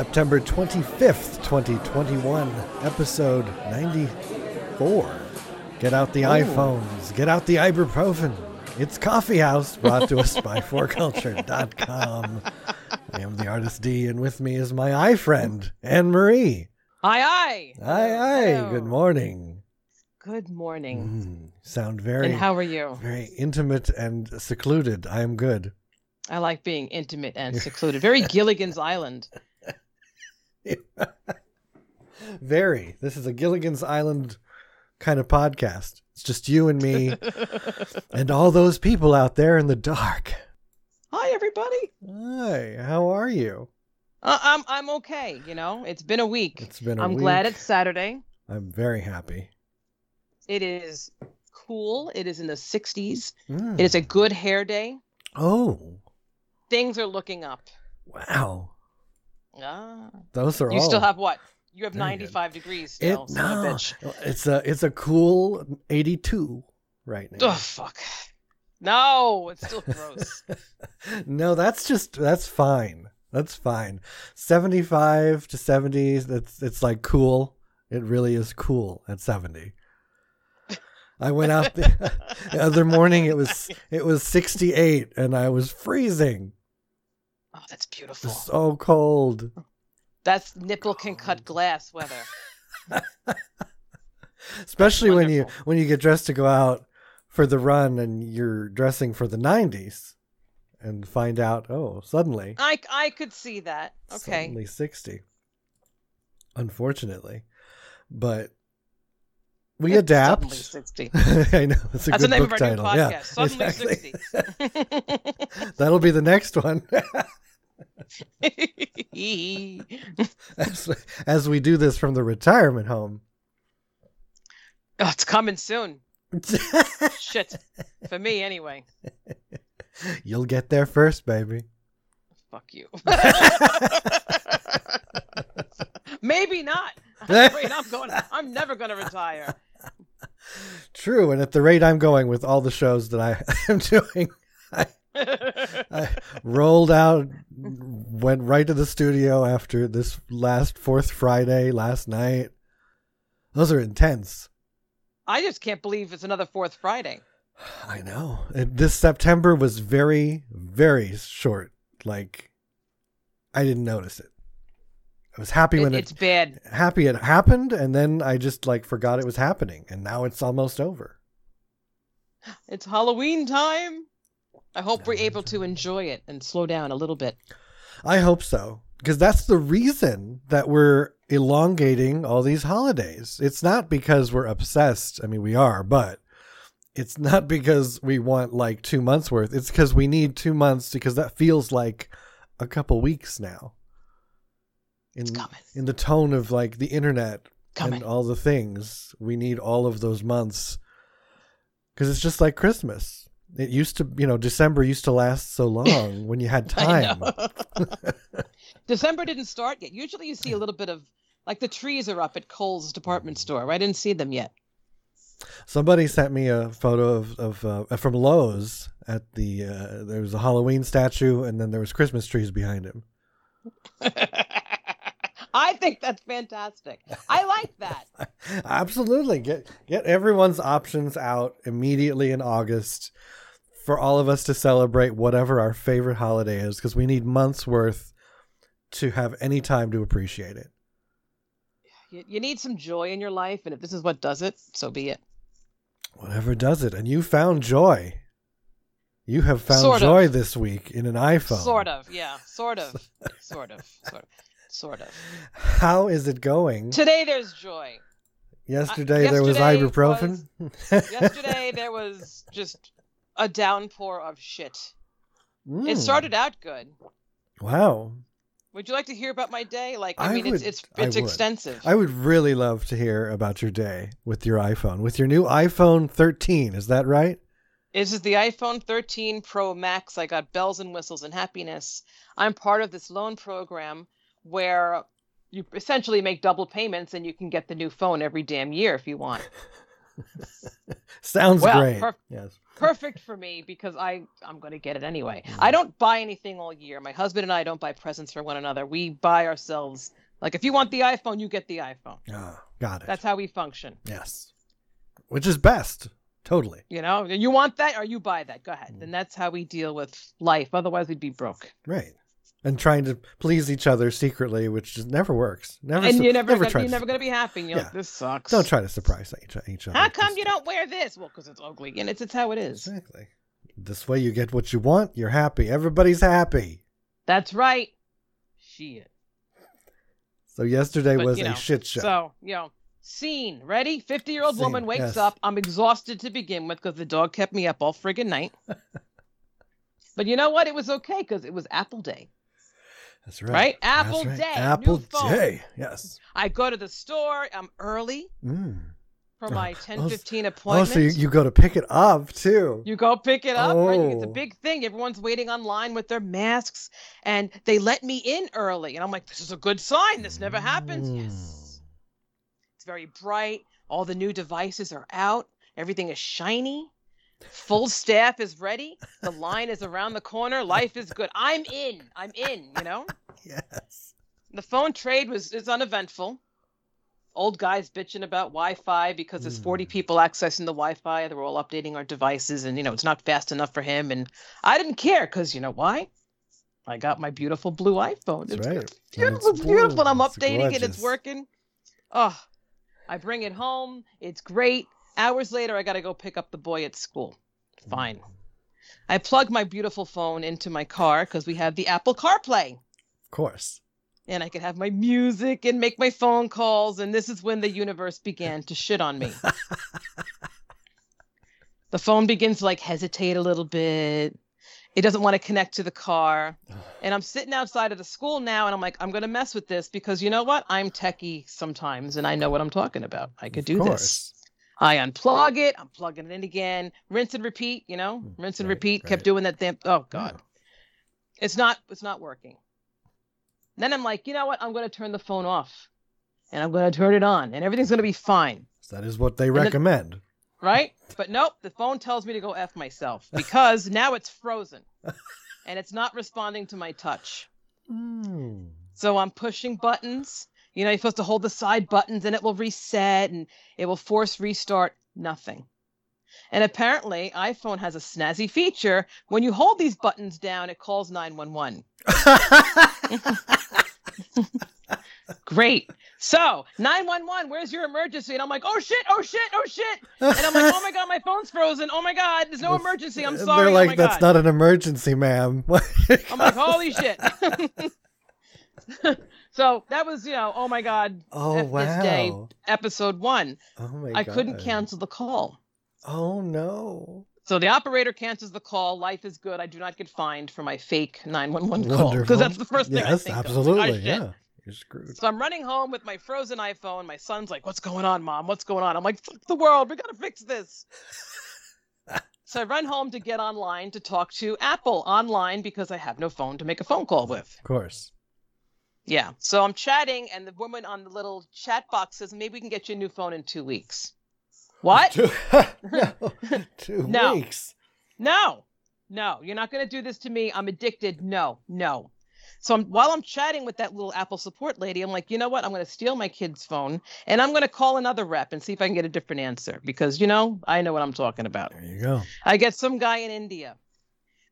September 25th, 2021, episode 94. Get out the iPhones, get out the ibuprofen. It's Coffee House, brought to us by 4culture.com. I am the artist D, and with me is my eye friend, Anne Marie. Aye, aye. Aye, aye. Hello. Good morning. Good morning. Mm, sound very, And how are you? very intimate and secluded. I am good. I like being intimate and secluded. Very Gilligan's Island. Very. This is a Gilligan's Island kind of podcast. It's just you and me and all those people out there in the dark. Hi, everybody. Hi, how are you? Uh, I'm I'm okay. You know, it's been a week. It's been a I'm glad it's Saturday. I'm very happy. It is cool. It is in the 60s. Mm. It is a good hair day. Oh, Things are looking up. wow. Ah. Those are You all. still have what? You have Very good. 95 degrees still. son of a No, bitch. it's a it's a cool 82 right now. Oh fuck. No, it's still gross. no, that's just that's fine. That's fine. 75 to 70s, that's it's like cool. It really is cool at 70. I went out the, the other morning it was it was 68 and I was freezing. Oh, that's beautiful. so cold. That's nipple can cut glass weather. Especially when you when you get dressed to go out for the run and you're dressing for the 90s and find out oh, suddenly I I could see that. Okay. Suddenly 60. Unfortunately. But we It's adapt. Suddenly 60. I know. It's a That's the good name book of our new title. Yeah. Suddenly exactly. 60. That'll be the next one. as, as we do this from the retirement home. Oh, it's coming soon. Shit. For me, anyway. You'll get there first, baby. Fuck you. Maybe not. Rate I'm going. I'm never going to retire. True. And at the rate I'm going with all the shows that I am doing, I rolled out, went right to the studio after this last fourth Friday last night. Those are intense. I just can't believe it's another fourth Friday. I know. This September was very, very short. Like, I didn't notice it. I was happy It- when it's it bad. happy it happened, and then I just like forgot it was happening, and now it's almost over. It's Halloween time. I hope we're able to enjoy it and slow down a little bit. I hope so, because that's the reason that we're elongating all these holidays. It's not because we're obsessed. I mean, we are, but it's not because we want like two months worth. It's because we need two months because that feels like a couple weeks now. In, It's coming. in the tone of like the internet Coming. and all the things, we need all of those months because it's just like Christmas. It used to, you know, December used to last so long when you had time. December didn't start yet. Usually you see a little bit of like the trees are up at Kohl's department store. I didn't see them yet. Somebody sent me a photo of, of uh, from Lowe's at the uh, there was a Halloween statue and then there was Christmas trees behind him. I think that's fantastic. I like that. Absolutely, get get everyone's options out immediately in August for all of us to celebrate whatever our favorite holiday is because we need months worth to have any time to appreciate it. You, you need some joy in your life, and if this is what does it, so be it. Whatever does it, and you found joy. You have found Sort of. joy this week in an iPhone. Sort of, yeah, sort of, sort of, sort of, sort of. How is it going? Today there's joy. Yesterday there was yesterday ibuprofen. Yesterday there was just a downpour of shit. It Mm. started out good. Wow. Would you like to hear about my day? Like, I, I mean, would- it's it's it's would. extensive. I would really love to hear about your day with your iPhone, with your new iPhone 13. Is that right? This is the iPhone 13 Pro Max. I got bells and whistles and happiness. I'm part of this loan program where you essentially make double payments and you can get the new phone every damn year if you want. Sounds Well, great. per- yes. Perfect for me because I I'm going to get it anyway. Mm. I don't buy anything all year. My husband and I don't buy presents for one another. We buy ourselves. Like if you want the iPhone, you get the iPhone. Ah, got it. That's how we function. yes. Which is best. Totally. You know, you want that or you buy that. Go ahead. Mm. And that's how we deal with life. Otherwise, we'd be broke. Right. And trying to please each other secretly, which just never works. Never. and su- you're never, never gonna, try you're to- never going to be happy. You're Yeah. like, this sucks. Don't try to surprise each, each other. How come Just- you don't wear this? Well, because it's ugly, and it's it's how it is. Exactly. This way you get what you want. You're happy. Everybody's happy. That's right. Shit. So yesterday But, was you a shit show. So, you know, scene. Ready? 50 year old woman wakes yes. up. I'm exhausted to begin with because the dog kept me up all friggin' night. but you know what? It was okay because it was Apple Day. That's right. Right? Apple right. Day, Apple. Day. Yes. I go to the store. I'm early Mm. for my 10 oh, 15 Oh, appointment. so you, you go to pick it up too. You go pick it up. Right? It's a Oh. big thing. Everyone's waiting online with their masks, and they let me in early. And I'm like, this is a good sign. This never happens. Mm. Yes. It's very bright. All the new devices are out. Everything is shiny. Full staff is ready. The line is around the corner. Life is good. I'm in. I'm in, you know? Yes. The phone trade was is uneventful. Old guys bitching about Wi-Fi because there's 40 Mm. people accessing the Wi-Fi. They're all updating our devices, and you know it's not fast enough for him. And I didn't care because you know why? I got my beautiful blue iPhone. That's It's right. beautiful, It's beautiful. I'm. It's updating it. It's working. Oh, I bring it home. It's great. Hours later, I got to go pick up the boy at school. Hmm. Fine. I plug my beautiful phone into my car because we have the Apple CarPlay Of course. and I could have my music and make my phone calls. And this is when the universe began to shit on me. the phone begins to like hesitate a little bit. It doesn't want to connect to the car. And I'm sitting outside of the school now and I'm like, I'm going to mess with this because you know what? I'm techie sometimes and I know what I'm talking about. I could do of this. I unplug it. I'm plugging it in again. Rinse and repeat, you know, Mm, rinse and right, repeat. right. Kept doing that thing. Oh, God Yeah. it's not it's not working then i'm like you know what i'm going to turn the phone off and i'm going to turn it on and everything's going to be fine that is what they then- recommend. right but nope the phone tells me to go f myself because now it's frozen and it's not responding to my touch Mm. so i'm pushing buttons you know you're supposed to hold the side buttons and it will reset and it will force restart nothing and apparently iphone has a snazzy feature when you hold these buttons down it calls 911 Great. So, 911, where's your emergency? And I'm like, oh shit, oh shit, oh shit. And I'm like, oh my God, my phone's frozen. Oh my God, there's no emergency. I'm sorry. They're oh like, my that's God. not an emergency, ma'am. I'm like, holy shit. so that was, you know, oh my God, oh F this day. episode one. Oh my I couldn't cancel the call. Oh no. So the operator cancels the call. Life is good. I do not get fined for my fake 911 call because that's the first thing I yes, think absolutely. Like, "Ah, yeah. You're screwed. So I'm running home with my frozen iPhone. My son's like, "What's going on, mom? What's going on?" I'm like, "Fuck the world. We gotta fix this." so I run home to get online to talk to Apple online because I have no phone to make a phone call with. Of course. Yeah. So I'm chatting, and the woman on the little chat box says, "Maybe we can get you a new phone in two weeks." What? Two, no, two No. weeks. No, no, you're not going to do this to me. I'm addicted. No, no. So I'm, while I'm chatting with that little Apple support lady, I'm like, you know what? I'm going to steal my kid's phone and I'm going to call another rep and see if I can get a different answer because, you know, I know what I'm talking about. There you go. I get some guy in India,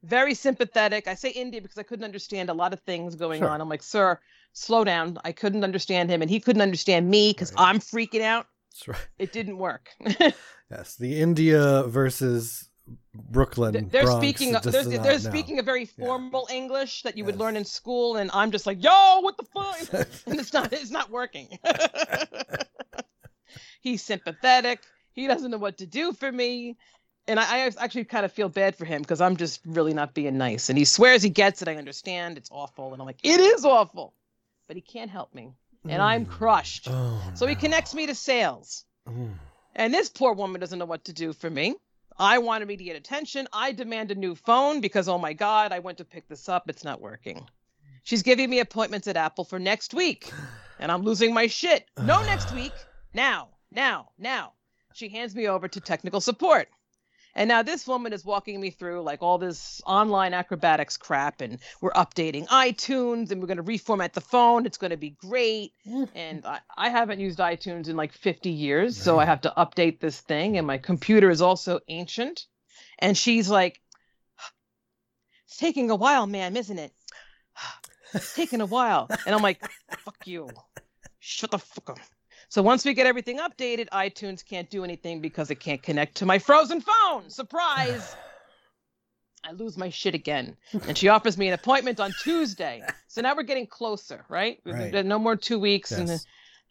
very sympathetic. I say India because I couldn't understand a lot of things going Sure. on. I'm like, sir, slow down. I couldn't understand him and he couldn't understand me because Right. I'm freaking out. That's right. It didn't work. Yes, the India versus Brooklyn. they're Bronx, speaking they're, they're speaking a very Yeah. formal english that you would learn in school and i'm just like yo what the fuck and it's not it's not working he's sympathetic he doesn't know what to do for me and i, I actually kind of feel bad for him because i'm just really not being nice and he swears he gets it i understand it's awful and i'm like it is awful but he can't help me and i'm Mm. crushed Oh, so he connects me to sales Mm. and this poor woman doesn't know what to do for me. I want immediate attention. I demand a new phone because, oh my God, I went to pick this up. It's not working. She's giving me appointments at Apple for next week. And I'm losing my shit. No, next week. Now, now, now. she hands me over to technical support. And now this woman is walking me through like all this online acrobatics crap, and we're updating iTunes, and we're going to reformat the phone. It's going to be great. Mm-hmm. And I, I haven't used iTunes in like 50 years, so I have to update this thing. And my computer is also ancient. And she's like, "It's taking a while, ma'am, isn't it? It's taking a while." And I'm like, "Fuck you, shut the fuck up." So once we get everything updated, iTunes can't do anything because it can't connect to my frozen phone. Surprise! I lose my shit again. And she offers me an appointment on Tuesday. So now we're getting closer, right? Right. No more two weeks. And Yes.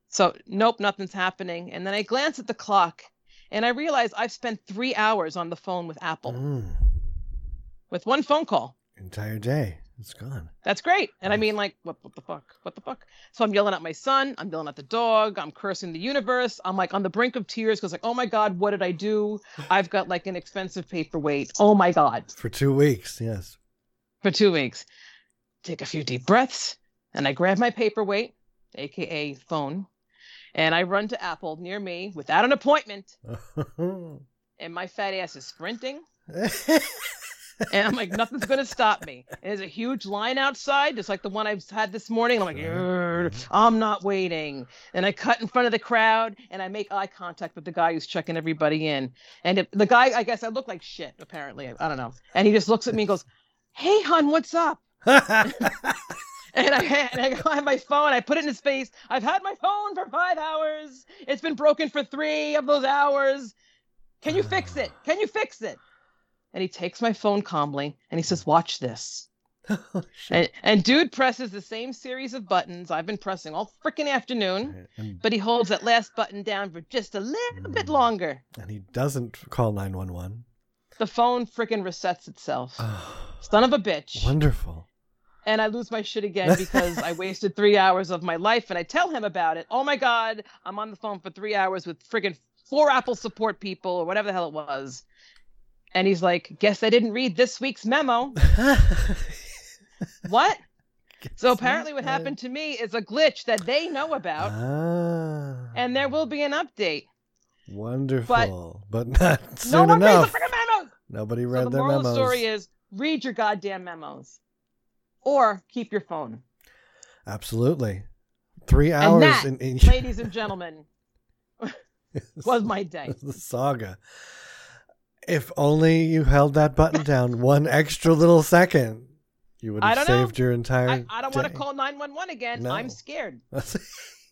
so, nope, nothing's happening. And then I glance at the clock and I realize I've spent three hours on the phone with Apple Mm, with one phone call. entire day. It's gone. That's great. And I mean, like, what, what the fuck? What the fuck? So I'm yelling at my son. I'm yelling at the dog. I'm cursing the universe. I'm like on the brink of tears because, like, oh my God, what did I do? I've got like an expensive paperweight. Oh my God. For two weeks, yes. For two weeks. Take a few deep breaths. And I grab my paperweight, AKA phone, and I run to Apple near me without an appointment. And my fat ass is sprinting. And I'm like, nothing's gonna stop me. And there's a huge line outside, just like the one I've had this morning. I'm like, mm-hmm. I'm not waiting. And I cut in front of the crowd and I make eye contact with the guy who's checking everybody in. And if, the guy, I guess I look like shit, apparently. I don't know. And he just looks at me and goes, Hey, hon, what's up? And I, and I on my phone, I put it in his face. I've had my phone for five hours. It's been broken for three of those hours. Can you fix it? Can you fix it? And he takes my phone calmly and he says, Watch this. And, and dude presses the same series of buttons I've been pressing all freaking afternoon, and, but he holds that last button down for just a little bit Mm. longer. and he doesn't call 911. The phone freaking resets itself. Oh, Son of a bitch. wonderful. and I lose my shit again because I wasted three hours of my life. And I tell him about it. Oh my God, I'm on the phone for three hours with friggin' four Apple support people or whatever the hell it was. And he's like, Guess I didn't read this week's memo. What? So apparently, what happened to me is a glitch that they know about, Ah, and there will be an update. wonderful, but, but not no soon one enough. reads the friggin' memos. Nobody So read the their moral memos. of the story is read your goddamn memos, or keep your phone. Absolutely, three hours that, in, in Ladies and gentlemen, was my day. the saga. If only you held that button down one extra little second, you would have don't know. saved your entire. I, I don't want to call 911 again. No. I'm scared. that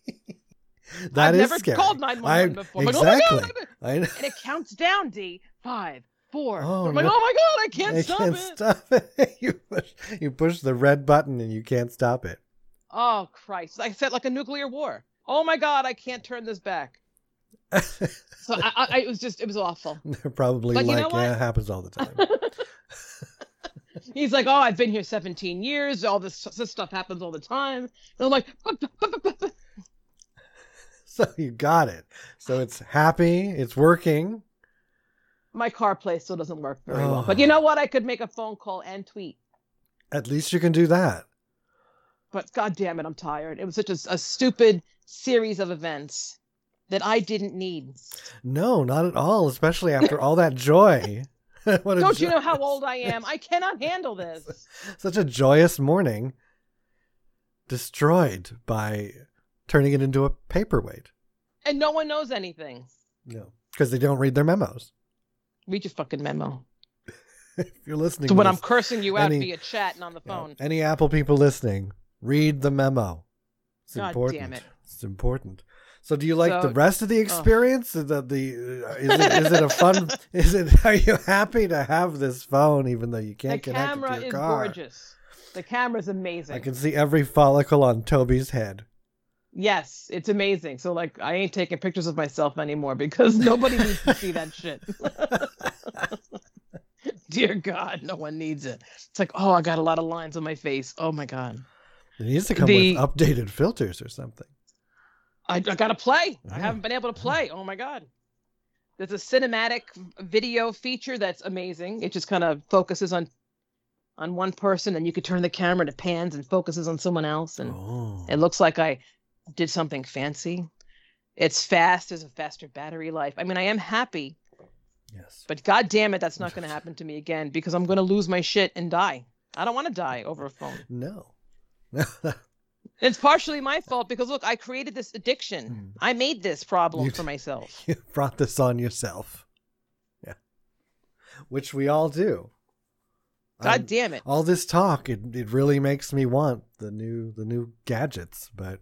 I've is never scary. called 911 I- before. I'm like, oh my exactly. God. I know. And it counts down, D. Five, four. Oh, I'm like, oh my God, I can't I stop can't it. stop it. you push, you push the red button and you can't stop it. Oh, Christ. I said like a nuclear war. Oh my God, I can't turn this back. So I, I, it was just, it was awful. Probably But you know like, yeah, it happens all the time. He's like, oh, I've been here 17 years. All this, this stuff happens all the time. And I'm like, so you got it. So it's happy. It's working. my car play still doesn't work very well. Oh. But you ah. know what? I could make a phone call and tweet. At least you can do that. but god damn it i'm tired it was such a, a stupid series of events that i didn't need No, not at all. Especially after all that joy. Don't you know how old i am i cannot handle this Such a joyous morning, destroyed by turning it into a paperweight. and no one knows anything No, because they don't read their memos. read your fucking memo If you're listening, so when i'm cursing you out any- via chat and on the you know, phone any Apple people listening, read the memo. It's God important. damn it. It's important. So, do you like the rest of the experience? Is that the uh, is it is it a fun? is it are you happy to have this phone even though you can't connect it The camera to your is car? gorgeous the camera's amazing I can see every follicle on Toby's head. yes it's amazing so like i ain't taking pictures of myself anymore because nobody needs to see that shit dear god no one needs it it's like oh i got a lot of lines on my face oh my god It needs to come The- with updated filters or something. I, I gotta play. I haven't been able to play. Oh my god. There's a cinematic video feature that's amazing. It just kind of focuses on on one person and you could turn the camera to pans and focuses on someone else and Oh, it looks like I did something fancy. It's fast. There's a faster battery life. I mean, I am happy, Yes. but god damn it, that's not going to happen to me again because I'm going to lose my shit and die. I don't want to die over a phone. No. It's partially my fault because look, I created this addiction. Hmm. I made this problem You for myself. you brought this on yourself. Yeah. Which we all do. God I'm- damn it. all this talk it, it really makes me want the new the new gadgets but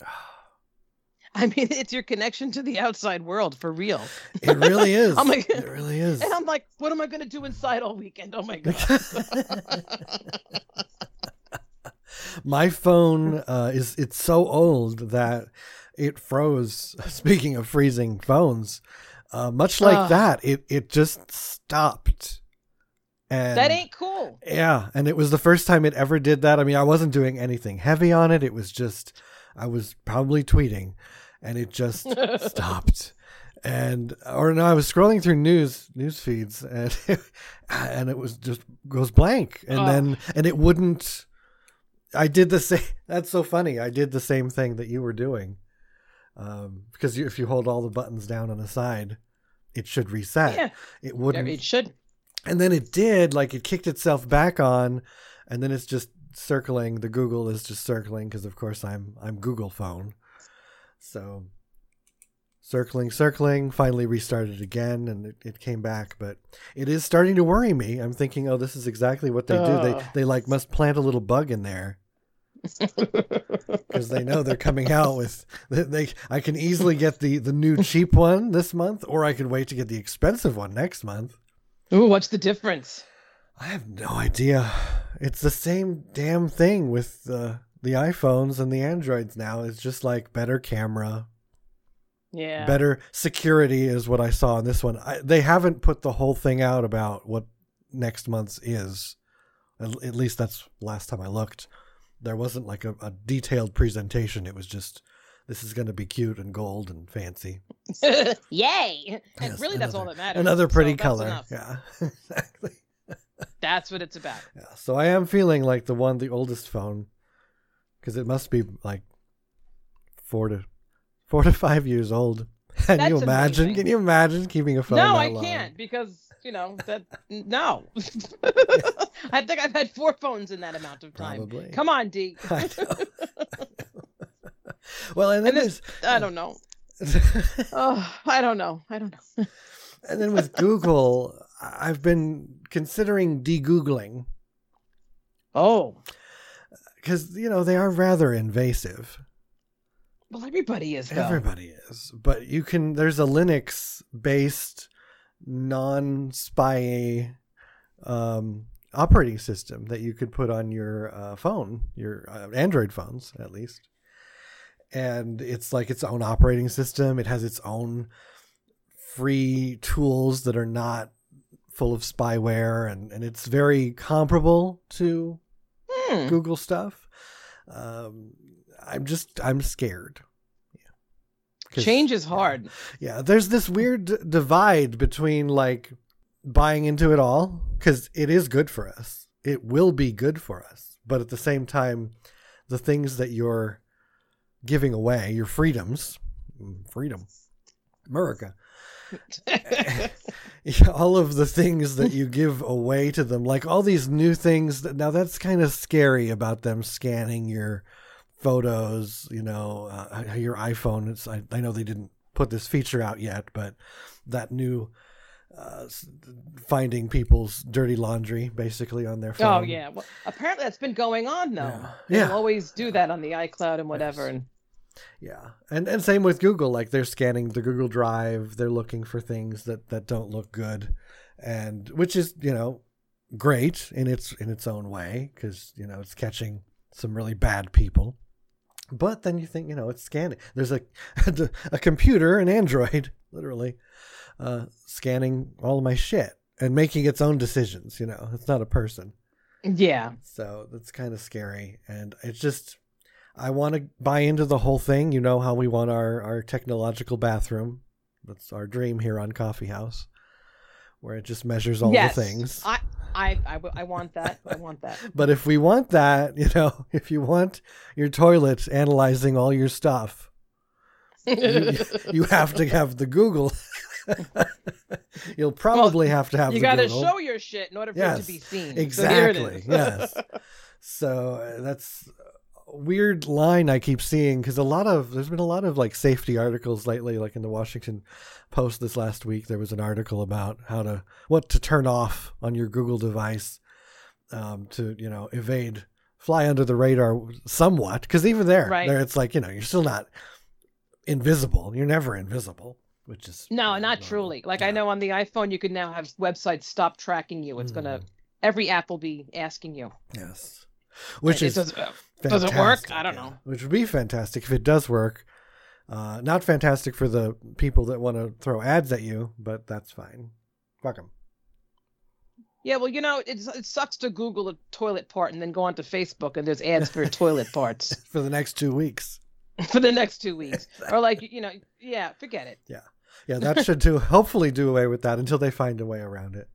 I mean, it's your connection to the outside world for real. it really is I'm like- it really is And I'm like, what am I going to do inside all weekend? Oh my god. My phone uh, is it's so old that it froze speaking of freezing phones uh, much like Ugh. that it it just stopped and that ain't cool. Yeah, and it was the first time it ever did that. I mean, I wasn't doing anything heavy on it. It was just I was probably tweeting and it just stopped. And or no, I was scrolling through news news feeds and and it was just goes blank. And then and it wouldn't I did the same that's so funny. I did the same thing that you were doing. Um, because you, if you hold all the buttons down on the side, it should reset. Yeah, It wouldn't it should. and then it did like it kicked itself back on and then it's just circling the google is just circling because of course i'm i'm google phone so circling circling finally restarted again and it, it came back but it is starting to worry me i'm thinking oh this is exactly what they do they they like must plant a little bug in there because they know they're coming out with they, they i can easily get the the new cheap one this month or i could wait to get the expensive one next month Ooh, what's the difference? I have no idea. It's the same damn thing with the the iPhones and the Androids now. It's just like better camera, Yeah. better security is what I saw in this one. I, they haven't put the whole thing out about what next month's is. At, at least that's last time I looked. There wasn't like a, a detailed presentation. It was just this is going to be cute and gold and fancy. Yay! And Yes, really, that's all another- that matters. Another pretty So color. Yeah, exactly. That's what it's about. Yeah, so I am feeling like the one, the oldest phone, because it must be like four to four to five years old. Can you imagine? amazing. Can you imagine keeping a phone? no, I long? can't because you know that. No, I think I've had four phones in that amount of time. Probably. Come on, D. Well, and then And this- I don't know. Oh, I don't know. I don't know. and then with Google, I've been considering de-googling Oh, uh, because you know they are rather invasive. Well, everybody is though. Everybody is, but you can. There's a Linux-based non-spy um, operating system that you could put on your uh, phone, your uh, Android phones, at least. And it's like its own operating system. It has its own free tools that are not full of spyware, and, and it's very comparable to Hmm. Google stuff. Um, I'm just I'm scared. Yeah. Change is hard. Yeah, there's this weird divide between like buying into it all because it is good for us. It will be good for us, but at the same time, the things that you're giving away, your freedoms, freedom, America, eh, all of the things that you give away to them, like all these new things. That, now that's kind of scary about them scanning your photos. You know, uh, your iPhone. It's I, I know they didn't put this feature out yet, but that new uh, finding people's dirty laundry basically on their phone. oh yeah. Well, apparently that's been going on though. Yeah. They'll Yeah. always do that on the iCloud and whatever. And Yeah, and and same with Google. Like they're scanning the Google Drive. They're looking for things that that don't look good, and which is you know great in its in its own way because you know it's catching some really bad people. But then you think you know it's scanning. There's a a computer, an Android, literally, uh, scanning all of my shit and making its own decisions. You know, it's not a person. yeah. So that's kind of scary. And it's just, I want to buy into the whole thing. You know how we want our, our technological bathroom. That's our dream here on Coffee House, where it just measures all yes. the things. I, I, I, I want that. I want that. But if we want that, you know, if you want your toilet analyzing all your stuff, you, you have to have the Google. You'll probably have to have you got to show your shit in order for it to be seen. So Exactly. is. yes. So uh, that's a weird line I keep seeing because a lot of there's been a lot of like safety articles lately. Like in the Washington Post this last week, there was an article about how to what to turn off on your Google device um, to you know evade fly under the radar somewhat. Because even there, Right. there it's like you know you're still not invisible. You're never invisible, which is No, not truly. Like I know on the iPhone, you can now have websites stop tracking you. It's gonna Mm. every app will be asking you. Yes. Which It is does, uh, Does it work? I don't yeah. know. Which would be fantastic if it does work. Uh, not fantastic for the people that want to throw ads at you, but that's fine. Fuck them. yeah. Well, you know, it's, it sucks to Google a toilet part and then go onto Facebook and there's ads for toilet parts for the next two weeks. for the next two weeks, or like you know, yeah, forget it. Yeah, yeah, that should do. Hopefully, do away with that until they find a way around it.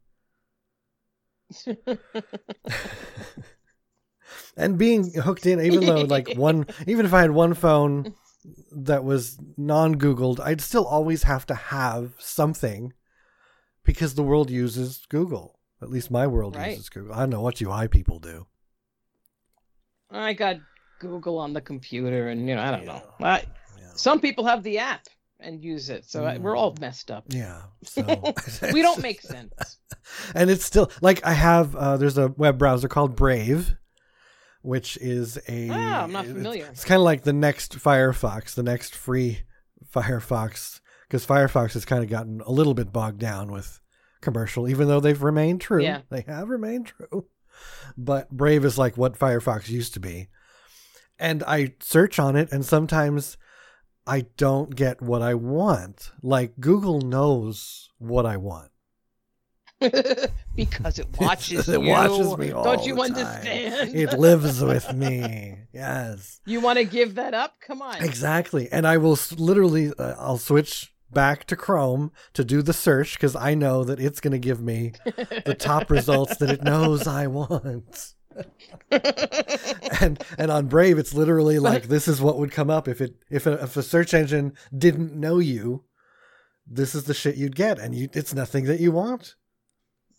And being hooked in, even though like one, even if I had one phone that was non-Googled, I'd still always have to have something because the world uses Google. At least my world Right. uses Google. I don't know what you I people do. I got Google on the computer, and you know, I don't know. I, Yeah. some people have the app and use it, so I, we're all messed up. Yeah. So We don't make sense. and it's still like I have. Uh, there's a web browser called Brave, which is a. Ah, I'm not it's- familiar. It's, kind of like the next Firefox, the next free Firefox, because Firefox has kind of gotten a little bit bogged down with commercial, even though they've remained true. Yeah. They have remained true. But Brave is like what Firefox used to be. And I search on it, and sometimes I don't get what I want. Like Google knows what I want. because it watches it you. watches me all Don't you understand? It lives with me. Yes. You want to give that up? Come on. Exactly. And I will literally uh, I'll switch back to Chrome to do the search cuz I know that it's going to give me the top results that it knows I want. and and on Brave it's literally like this is what would come up if it if a, if a search engine didn't know you. This is the shit you'd get and you it's nothing that you want.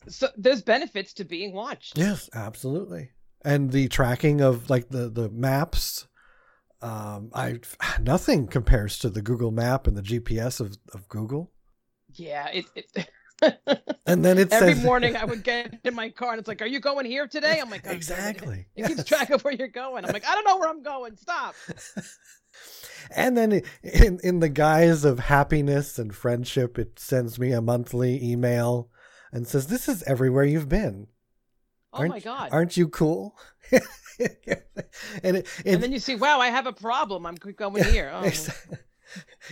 So there's benefits to being watched. Yes, absolutely. And the tracking of like the the maps, um, I nothing compares to the Google Map and the GPS of, of Google. Yeah. It, it, And then it every says morning I would get in my car and it's like, "Are you going here today?" I'm like, "I'm exactly. It keeps yes. track of where you're going. I'm like, I don't know where I'm going. Stop. And then in in the guise of happiness and friendship, it sends me a monthly email and says, "This is everywhere you've been. Oh Aren't- my god. Aren't you cool?" and it, and then you see, wow, I have a problem. I'm going here. Oh.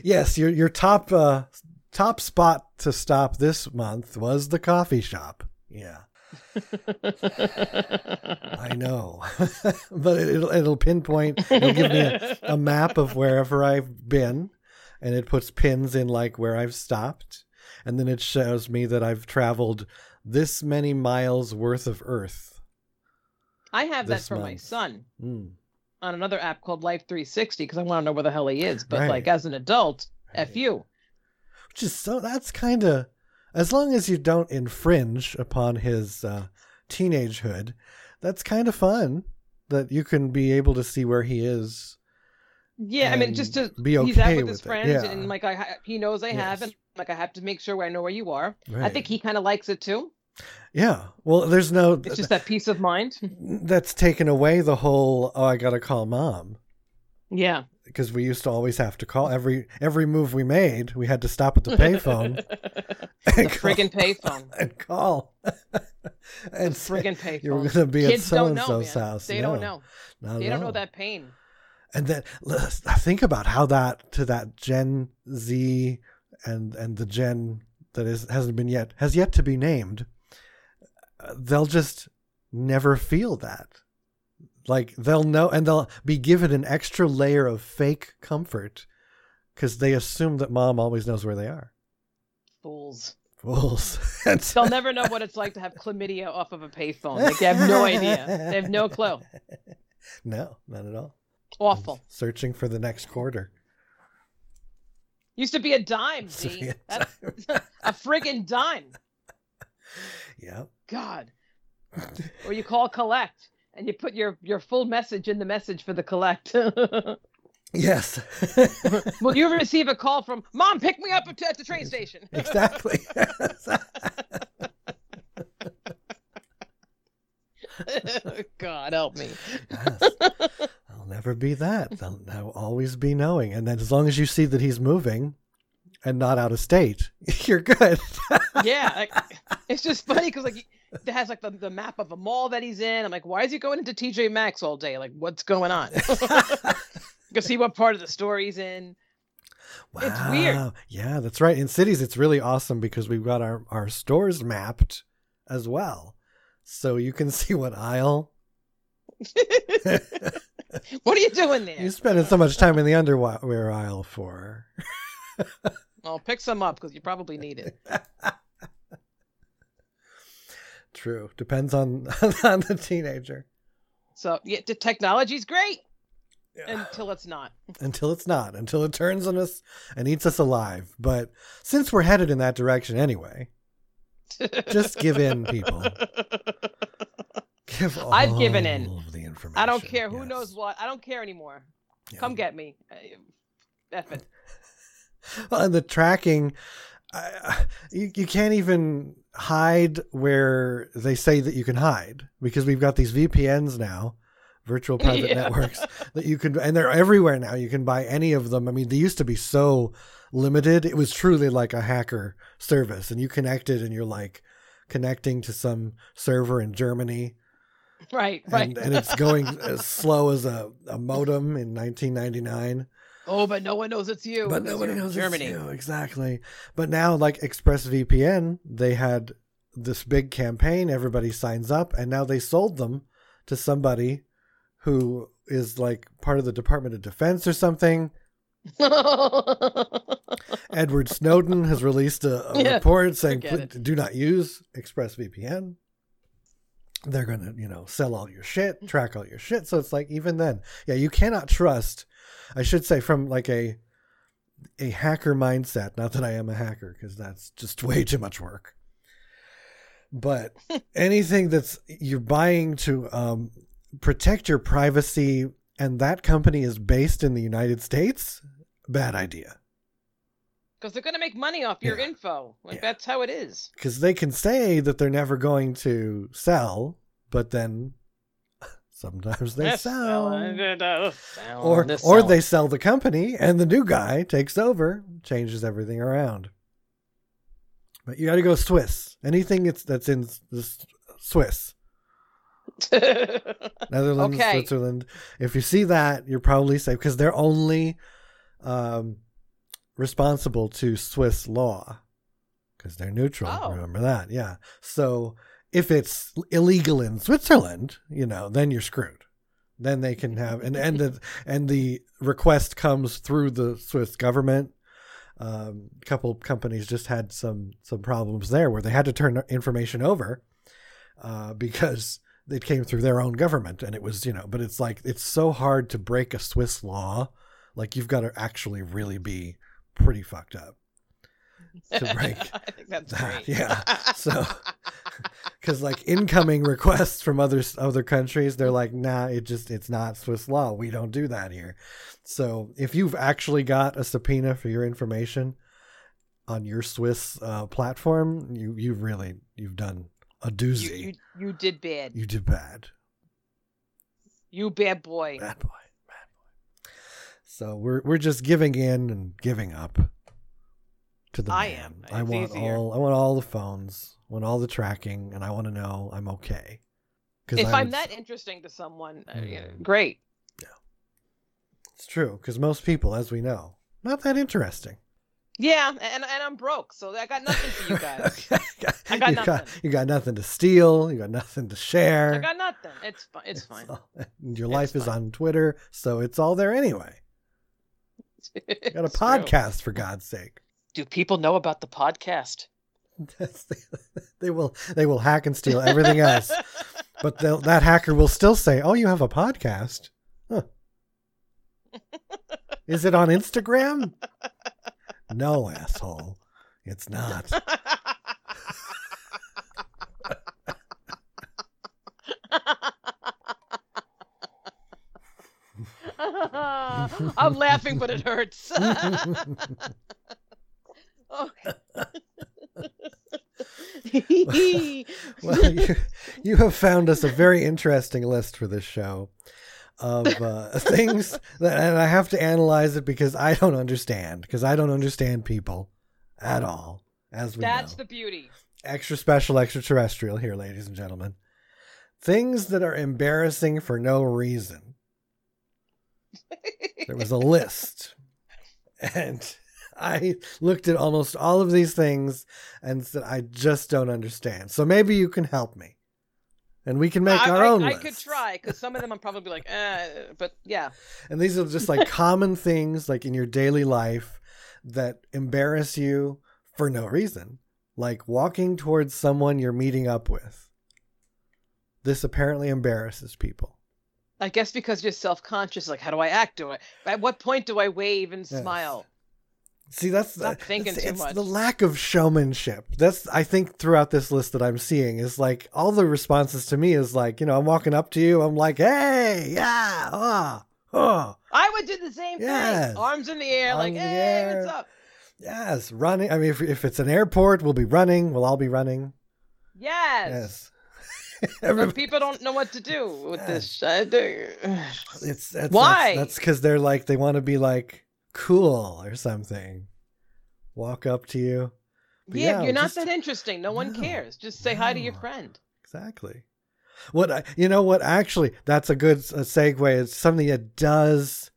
Yes, your your top uh, top spot to stop this month was the coffee shop. Yeah, I know, but it, it'll it'll pinpoint. It'll give me a, a map of wherever I've been, and it puts pins in like where I've stopped, and then it shows me that I've traveled this many miles worth of Earth. I have that for my son Mm, on another app called Life 360 because I want to know where the hell he is. But Right. like as an adult, Right. f you. which is so that's kind of as long as you don't infringe upon his uh, teenagehood that's kind of fun that you can be able to see where he is Yeah, I mean, just to be he's out okay with with his it. friends, Yeah. and like I, he knows I have, and like I have to make sure I know where you are. I think he kind of likes it too. yeah well there's no It's just that peace of mind. that's taken away the whole oh i gotta call mom yeah. because we used to always have to call every every move we made we had to stop at the payphone the friggin' payphone. and call and friggin' payphone. You're gonna be Kids at so and so's house They No, don't know. not They don't know that pain. and then think about how that to that Gen Z and and the Gen that is hasn't been yet has yet to be named. uh, They'll just never feel that. Like they'll know, and they'll be given an extra layer of fake comfort because they assume that mom always knows where they are. Fools. Fools. They'll never know what it's like to have chlamydia off of a payphone. Like they have no idea. They have no clue. no, not at all. Awful. Searching for the next quarter. Used to be a dime, Z. a dime. a friggin' dime. Yep. God. or you call collect and you put your your full message in the message for the collect. Yes. Will you receive a call from mom? Pick me up at at the train station. exactly. God help me. Yes. Never be that. They'll, I'll always be knowing. And then as long as you see that he's moving and not out of state, you're good. Yeah, like, it's just funny because like it has like the, the map of a mall that he's in. I'm like, why is he going into TJ Maxx all day? Like, what's going on? Go see what part of the store he's in. It's weird. Wow. Yeah, that's right. In cities, it's really awesome because we've got our, our stores mapped as well. So you can see what aisle. What are you doing there? You're spending so much time in the underwear aisle for. I'll pick some up because you probably need it. True. Depends on, on the teenager. So yeah, the technology's great until it's not. until it's not, until it turns on us and eats us alive. But since we're headed in that direction anyway, just give in, people. Give I've given in. the information. I don't care who yes. knows what. I don't care anymore. Yeah. Come get me. Uh, F it. Well, and the tracking, I you, you can't even hide where they say that you can hide because we've got these VPNs now, virtual private Yeah. networks that you can, and they're everywhere now. You can buy any of them. I mean, they used to be so limited. It was truly like a hacker service, and you connected, and you're like connecting to some server in Germany, Right, right. and, and it's going as slow as a, a modem in 1999. oh, but no one knows it's you. But nobody knows Germany. it's you exactly. But now, like ExpressVPN, they had this big campaign. Everybody signs up, and now they sold them to somebody who is like part of the Department of Defense or something. Edward Snowden has released a, a Yeah, report saying, "Do not use ExpressVPN." They're gonna, you know, sell all your shit, track all your shit. So it's like even then, yeah, you cannot trust. I should say from like a a hacker mindset. Not that I am a hacker, because that's just way too much work. But anything that's you're buying to um, protect your privacy, and that company is based in the United States, bad idea. Because they're going to make money off your Yeah. info. Like, Yeah. that's how it is. because they can say that they're never going to sell, but then sometimes they Yes, sell, uh, sell, or this or they sell the company, and the new guy takes over, changes everything around. But you got to go Swiss. Anything that's that's in this Swiss, Netherlands, Okay. Switzerland. If you see that, you're probably safe because they're only um, responsible to Swiss law because they're neutral. Oh. Remember that, yeah. So if it's illegal in Switzerland, you know, then you're screwed. Then they can have and and the and the request comes through the Swiss government. Um, a couple companies just had some some problems there where they had to turn information over uh, because it came through their own government and it was you know but it's like it's so hard to break a swiss law like you've got to actually really be pretty fucked up to break I think that's that, great. yeah. So- because like incoming requests from other other countries they're like nah it just it's not swiss law we don't do that here so if you've actually got a subpoena for your information on your swiss uh, platform you you've really you've done a doozy you, you did bad. you did bad You. Bad boy. Bad boy. So we're we're just giving in and giving up to the I man. am. I want easier. all I want all the phones, I want all the tracking, and I want to know I'm okay. If I I'm would- that interesting to someone, uh, yeah, Mm. great. it's true because most people, as we know, not that interesting. Yeah, and and I'm broke, so I got nothing for you guys. I got you nothing. Got, you got nothing to steal. You got nothing to share. I got nothing. It's fine. It's fine. all- and your It's life is on Twitter, so it's all there anyway. Got a It's true. podcast for God's sake. Do people know about the podcast? They will they will hack and steal everything else, but they'll- that hacker will still say, "Oh, you have a podcast? Huh. Is it on Instagram? No, asshole. It's not. I'm laughing, but it hurts. okay. well, you, you have found us a very interesting list for this show of uh, things that, and I have to analyze it because I don't understand, because I don't understand people at all, as we That's know. the beauty. Extra special, extraterrestrial here, ladies and gentlemen. Things that are embarrassing for no reason. There was a list. And I looked at almost all of these things and said, I just don't understand. So maybe you can help me. And we can make I, our I- own I list. could try because some of them I'm probably like, eh, but yeah. And these are just like common things like in your daily life that embarrass you for no reason. Like walking towards someone you're meeting up with. This apparently embarrasses people. I guess because you're self-conscious, like, how do I act? Do I? At what point do I wave and Yes. smile? See, that's Stop the, thinking it's, too it's much. the lack of showmanship. That's I think throughout this list that I'm seeing is like all the responses to me is like, you know, I'm walking up to you, I'm like, hey, yeah, oh, oh, I would do the same Yes. thing. Arms in the air, like, Arms the hey, air. what's up? yes, running. I mean, if, if it's an airport, we'll be running. We'll all be running. Yes. Yes. People don't know what to do with this. It's that's, Why? That's because they're like they want to be like cool or something. Walk up to you. But Yeah, yeah, you're not just- that interesting. No one No, cares. Just say hi to your friend. Exactly. What I, you know? What actually? That's a good uh segue. It's something that does.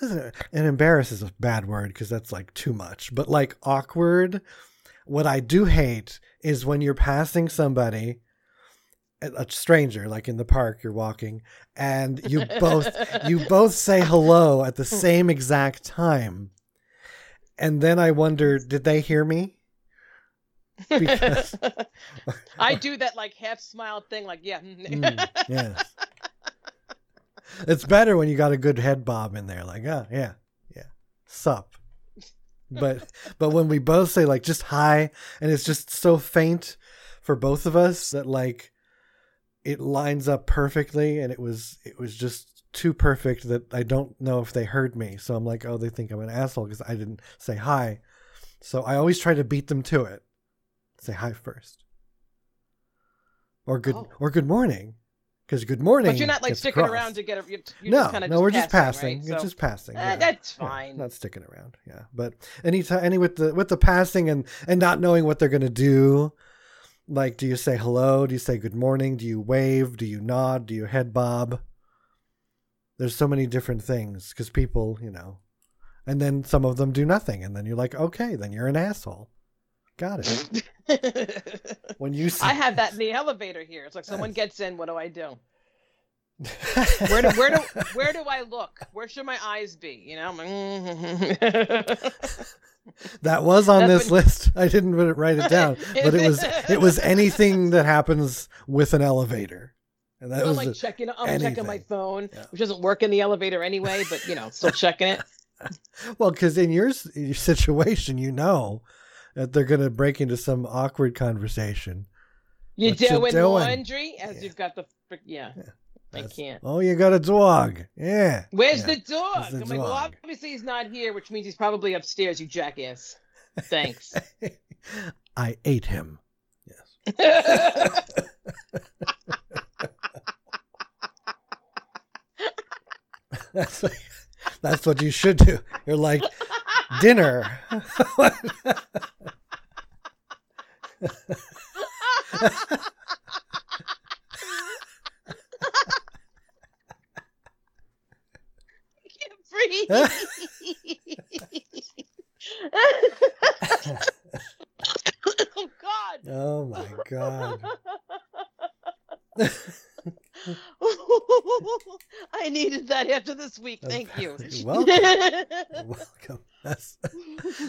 And embarrass is a bad word because that's like too much. But like awkward. What I do hate is when you're passing somebody, a a stranger, like in the park, you're walking, and you both you both say hello at the same exact time, and then I wonder, did they hear me? Because- I do that like half smile thing, like yeah. Mm, yes. It's better when you got a good head bob in there, like, oh yeah, yeah. Sup. But but when we both say like just hi and it's just so faint for both of us that like it lines up perfectly and it was it was just too perfect that I don't know if they heard me. So I'm like, oh, they think I'm an asshole because I didn't say hi. So I always try to beat them to it. Say hi first. Or good Oh. or good morning. Because good morning. but you're not like sticking across. around to get a. You're, you're no, just kind of no, we're just passing. right? It's So- just passing. Uh, yeah. that's Yeah, fine. not sticking around. Yeah, but anytime, any with the with the passing and and not knowing what they're gonna do, like, do you say hello? Do you say good morning? Do you wave? Do you nod? Do you head bob? There's so many different things because people, you know, and then some of them do nothing, and then you're like, okay, then you're an asshole. Got it. When you say, I have that in the elevator here. It's like someone gets in. What do I do? Where do where do where do I look? Where should my eyes be? You know. I'm like, mm-hmm. that was on That's this when- list. I didn't write it- down, but it was it was anything that happens with an elevator, and that I'm was like checking. I'm checking my phone, Yeah. which doesn't work in the elevator anyway. But you know, still checking it. well because in your, your situation, you know that they're going to break into some awkward conversation. You What you doing doing? laundry as Yeah. you've got the. frick- Yeah, I can't. Oh, you got a dog. Yeah. Where's Yeah. the dog? The I'm like, well, obviously he's not here, which means he's probably upstairs. You jackass. Thanks. I ate him. Yes. That's what, that's what you should do. You're like dinner. Free. oh God. oh my god. I needed that after this week. Thank you. Welcome. Welcome. That's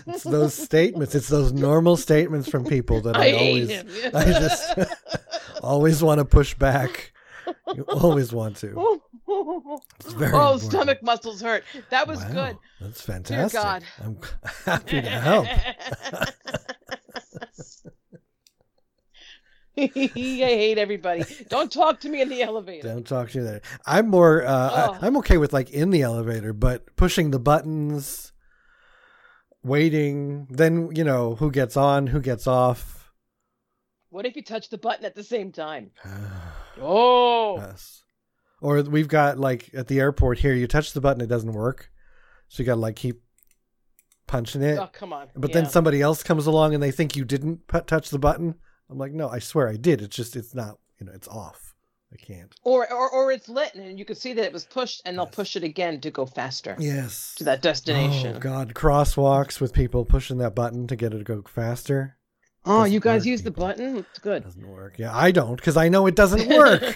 it's those statements. It's those normal statements from people that I, I always. I just always want to push back. You always want to. Oh, important. stomach muscles hurt. That was Wow, good. That's fantastic. Dear God. I'm happy to help. I hate everybody. Don't talk to me in the elevator. Don't talk to me there. I'm more. Uh, Oh. I, I'm okay with like in the elevator, but pushing the buttons, waiting. Then you know who gets on, who gets off. What if you touch the button at the same time? Oh, yes. Or we've got like at the airport here, you touch the button, it doesn't work, so you got to like keep punching it. oh come on. But Yeah. then somebody else comes along and they think you didn't touch the button. I'm like, no, I swear I did. It's just it's not. You know, it's off. I can't. or, or or it's lit and you can see that it was pushed and they'll Yes. push it again to go faster Yes. to that destination. Oh God, crosswalks with people pushing that button to get it to go faster. Oh, Doesn't you guys use the button? It's good. Doesn't work. Yeah, I don't because I know it doesn't work.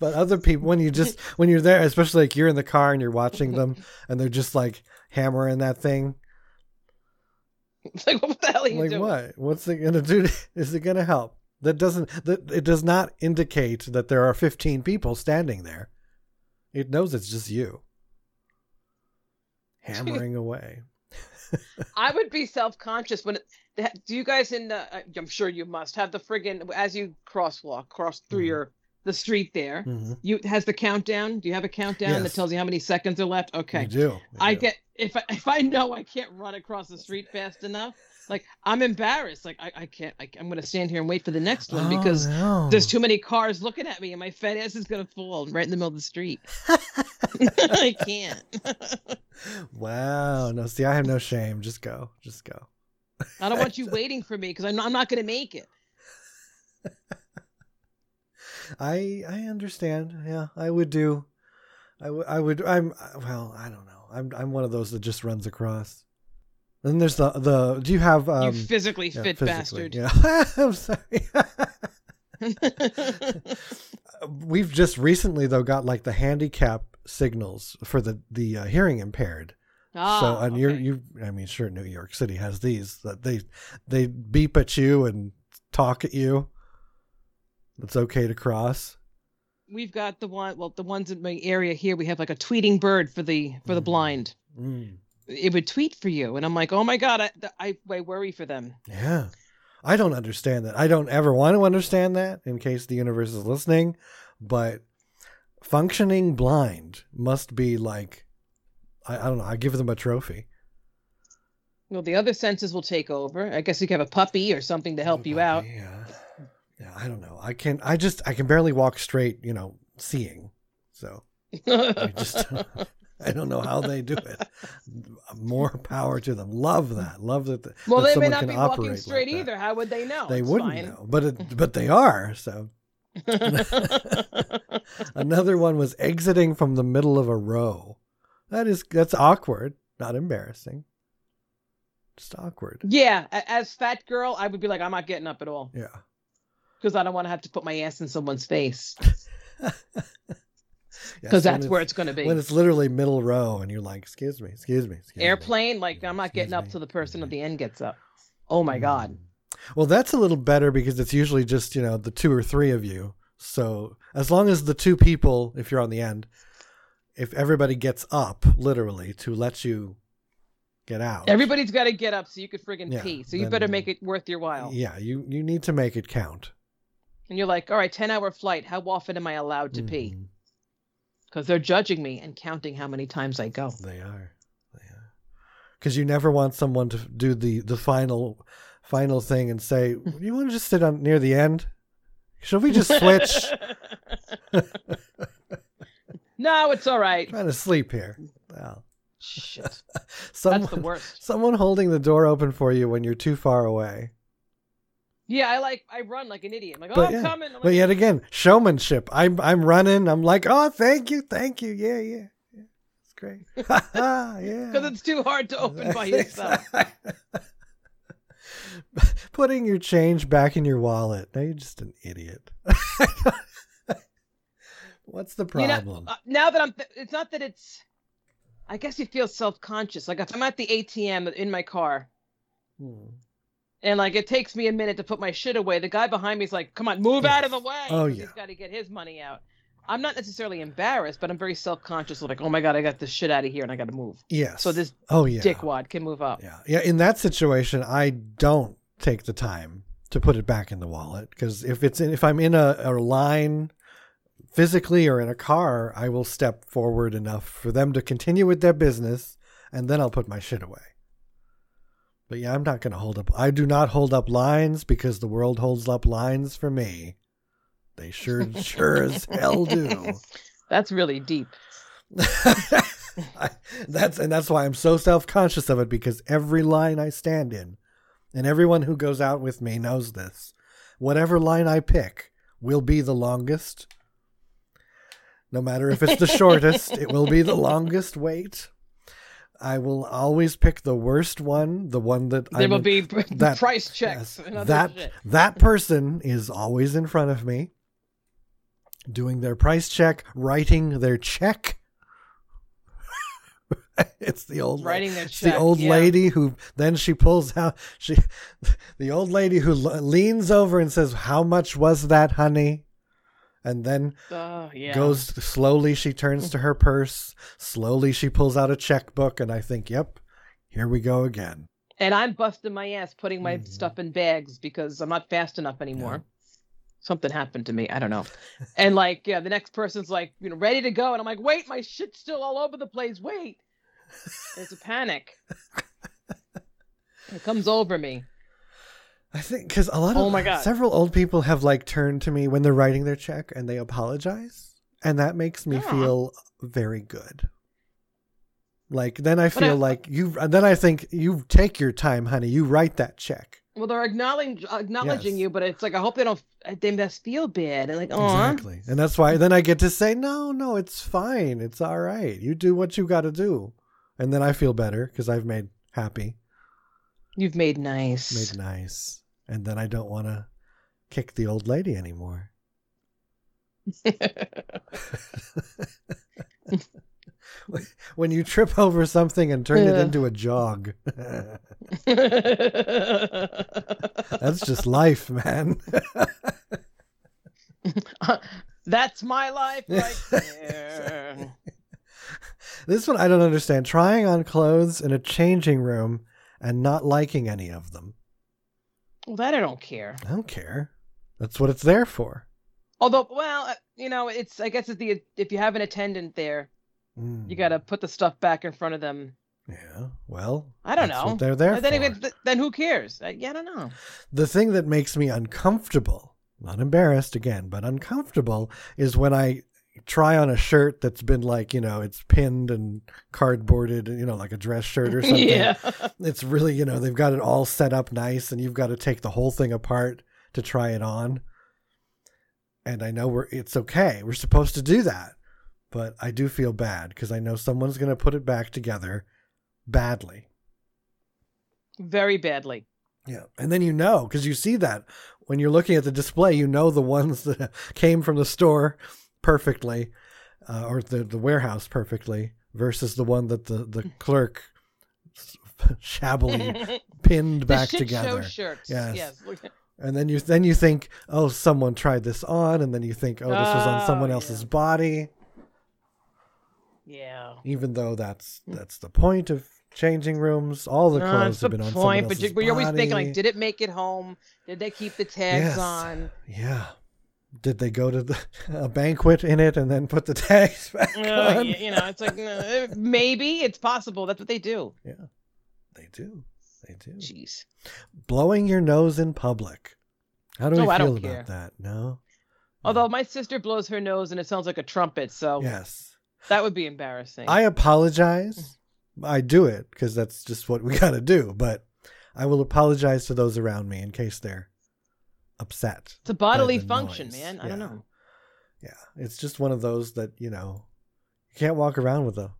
but other people, when you just when you're there, especially like you're in the car and you're watching them, and they're just like hammering that thing. It's like, what the hell are you Like doing? what? What's it gonna do? Is it gonna help? That doesn't. That it does not indicate that there are 15 people standing there. It knows it's just you hammering away. I would be self-conscious when it, do you guys in the uh, I'm sure you must have the friggin' as you crosswalk cross through Mhm. your the street there. hmm You has the countdown? Do you have a countdown that tells you how many seconds are left? Okay. Okay. do. we I do. get if I, if I know I can't run across the street fast enough, like I'm embarrassed. Like I, I can't. I, I'm gonna stand here and wait for the next one Oh, because no. there's too many cars looking at me and my fat ass is gonna fall right in the middle of the street. I can't. Wow. No, see, I have no shame. Just go. Just go. I don't want you waiting for me because I'm not, I'm not gonna make it. I I understand. Yeah, I would do. I would. I would. I'm. Well, I don't know. I'm. I'm one of those that just runs across. Then there's the the. Do you have um? you physically yeah, fit physically, bastard. Yeah. I'm sorry. We've just recently though got like the handicap signals for the the uh, hearing impaired. ah, so and you're you I mean sure New York City has these that they they beep at you and talk at you. It's okay to cross. We've got the one. Well, the ones in my area here, we have like a tweeting bird for the for the Mm. blind. Mm, It would tweet for you, and I'm like, oh my god, I I, I worry for them. yeah. I don't understand that. I don't ever want to understand that in case the universe is listening, but functioning blind must be like I, I don't know, I give them a trophy. Well, the other senses will take over. I guess you could have a puppy or something to help you out. Yeah. Yeah, I don't know. I can I just I can barely walk straight, you know, seeing. So I just I don't know how they do it. More power to them. Love that. Love that. The, well, that they may not be walking like straight that. either. How would they know? They It's wouldn't fine. know, but it, but they are. So another one was exiting from the middle of a row. That is that's awkward, not embarrassing. Just awkward. yeah, as fat girl, I would be like, I'm not getting up at all Yeah. Because I don't want to have to put my ass in someone's face because when that's where it's going to be. when it's literally middle row and you're like, excuse me, excuse me, excuse me." Airplane, like I'm not getting up till the person at the end gets up. Oh my god. Mm. Well, that's a little better because it's usually just, you know, the two or three of you. So as long as the two people, if you're on the end, if everybody gets up literally to let you get out. Everybody's got to get up so you could friggin' Yeah, pee. So you then- better make it worth your while. Yeah, you you need to make it count. And you're like, all right, 10 hour flight. How often am I allowed to pee? Mhm. Because they're judging me and counting how many times I go. They are. They are. Cuz you never want someone to do the the final final thing and say, "You want to just sit on near the end? Should we just switch?" no, it's all right. trying to sleep here. Well, Shit. someone, That's the worst. someone holding the door open for you when you're too far away. Yeah, I like, I run like an idiot. I'm like, oh, But I'm yeah, coming. I'm But like, yet again, showmanship. I'm I'm running. I'm like, oh, thank you, thank you. Yeah, yeah, yeah. It's great. yeah. Because it's too hard to open by yourself. Putting your change back in your wallet. Now you're just an idiot. What's the You know, problem? uh, now that I'm, th- it's not that it's, I guess you feel self conscious. Like if I'm at the ATM in my car Hmm. And like it takes me a minute to put my shit away. The guy behind me is like, "Come on, move out of the way." Oh, yeah. He's got to get his money out. I'm not necessarily embarrassed, but I'm very self-conscious. Like, oh my god, I got this shit out of here, and I got to move. Yes. So this oh yeah. dickwad can move up. Yeah. Yeah. In that situation, I don't take the time to put it back in the wallet because if it's in, if I'm in a, a line physically or in a car, I will step forward enough for them to continue with their business and then I'll put my shit away. But yeah, I'm not going to hold up. I do not hold up lines because the world holds up lines for me. They sure, sure as hell do. That's really deep. I, that's and that's why I'm so self-conscious of it because every line I stand in and everyone who goes out with me knows this. Whatever line I pick will be the longest. No matter if it's the shortest, it will be the longest wait. I will always pick the worst one, the one that There I'm will be that- price checks Yes, that shit. that person is always in front of me, doing their price check, writing their check. it's the old Writing their it's the old yeah. lady who then she pulls out she the old lady who leans over and says, "How much was that, honey?" And then Oh yeah. goes slowly. She turns to her purse. Slowly, she pulls out a checkbook, and I think, "Yep, here we go again." and I'm busting my ass putting my Mhm. stuff in bags because I'm not fast enough anymore. Something happened to me. I don't know. and like, yeah, the next person's like, you know, ready to go, and I'm like, wait, my shit's still all over the place. Wait. There's a panic. it comes over me. I think because a lot of Oh my God. several old people have like turned to me when they're writing their check and they apologize, and that makes me Aw. feel very good. Like then I feel I- like you. Then I think you take your time, honey. You write that check. Well, they're acknowledging acknowledging Yes. you, but it's like I hope they don't. They must feel bad. And like, oh, Exactly, and that's why then I get to say, no, no, it's fine, it's all right. You do what you got to do, and then I feel better because I've made happy, you've made nice. made nice, and then I don't want to kick the old lady anymore. when you trip over something and turn it into a jog. That's just life, man. Uh, that's my life right there. this one I don't understand. Trying on clothes in a changing room and not liking any of them. Well, that I don't care. I don't care. That's what it's there for. Although, well, uh, you know, it's I guess it's the if you have an attendant there, Mm. you got to put the stuff back in front of them. Yeah. Well, I don't know. They're there then, it, then who cares? Uh, yeah, I don't know. the thing that makes me uncomfortable, not embarrassed again, but uncomfortable is when I try on a shirt that's been like, you know, it's pinned and cardboarded, you know, like a dress shirt or something. yeah. It's really, you know, they've got it all set up nice and you've got to take the whole thing apart to try it on. And I know we're it's okay. We're supposed to do that. But I do feel bad because I know someone's going to put it back together badly. Very badly. Yeah. And then you know, because you see that when you're looking at the display, you know the ones that came from the store perfectly uh, or the, the warehouse perfectly versus the one that the, the clerk shabbily pinned back together. shirts. Yes. Yes. And then you then you think, oh, someone tried this on, and then you think, oh, this was on Oh, someone yeah. else's body, Yeah. even though that's that's the point of changing rooms. All the No, clothes have been on point, someone but, else's but you're always thinking like, did it make it home? Did they keep the tags Yes. on? Yeah. Did they go to the, a banquet in it and then put the tags back Uh, on? you know, it's like maybe it's possible. That's what they do. Yeah, they do. They do. Jeez. Blowing your nose in public. How do we Oh, feel about care. that? No. Although my sister blows her nose and it sounds like a trumpet, so Yes. that would be embarrassing. I apologize. I do it because that's just what we got to do. But I will apologize to those around me in case they're upset. it's a bodily function, noise, man. I don't yeah. know. Yeah, it's just one of those that you know you can't walk around with a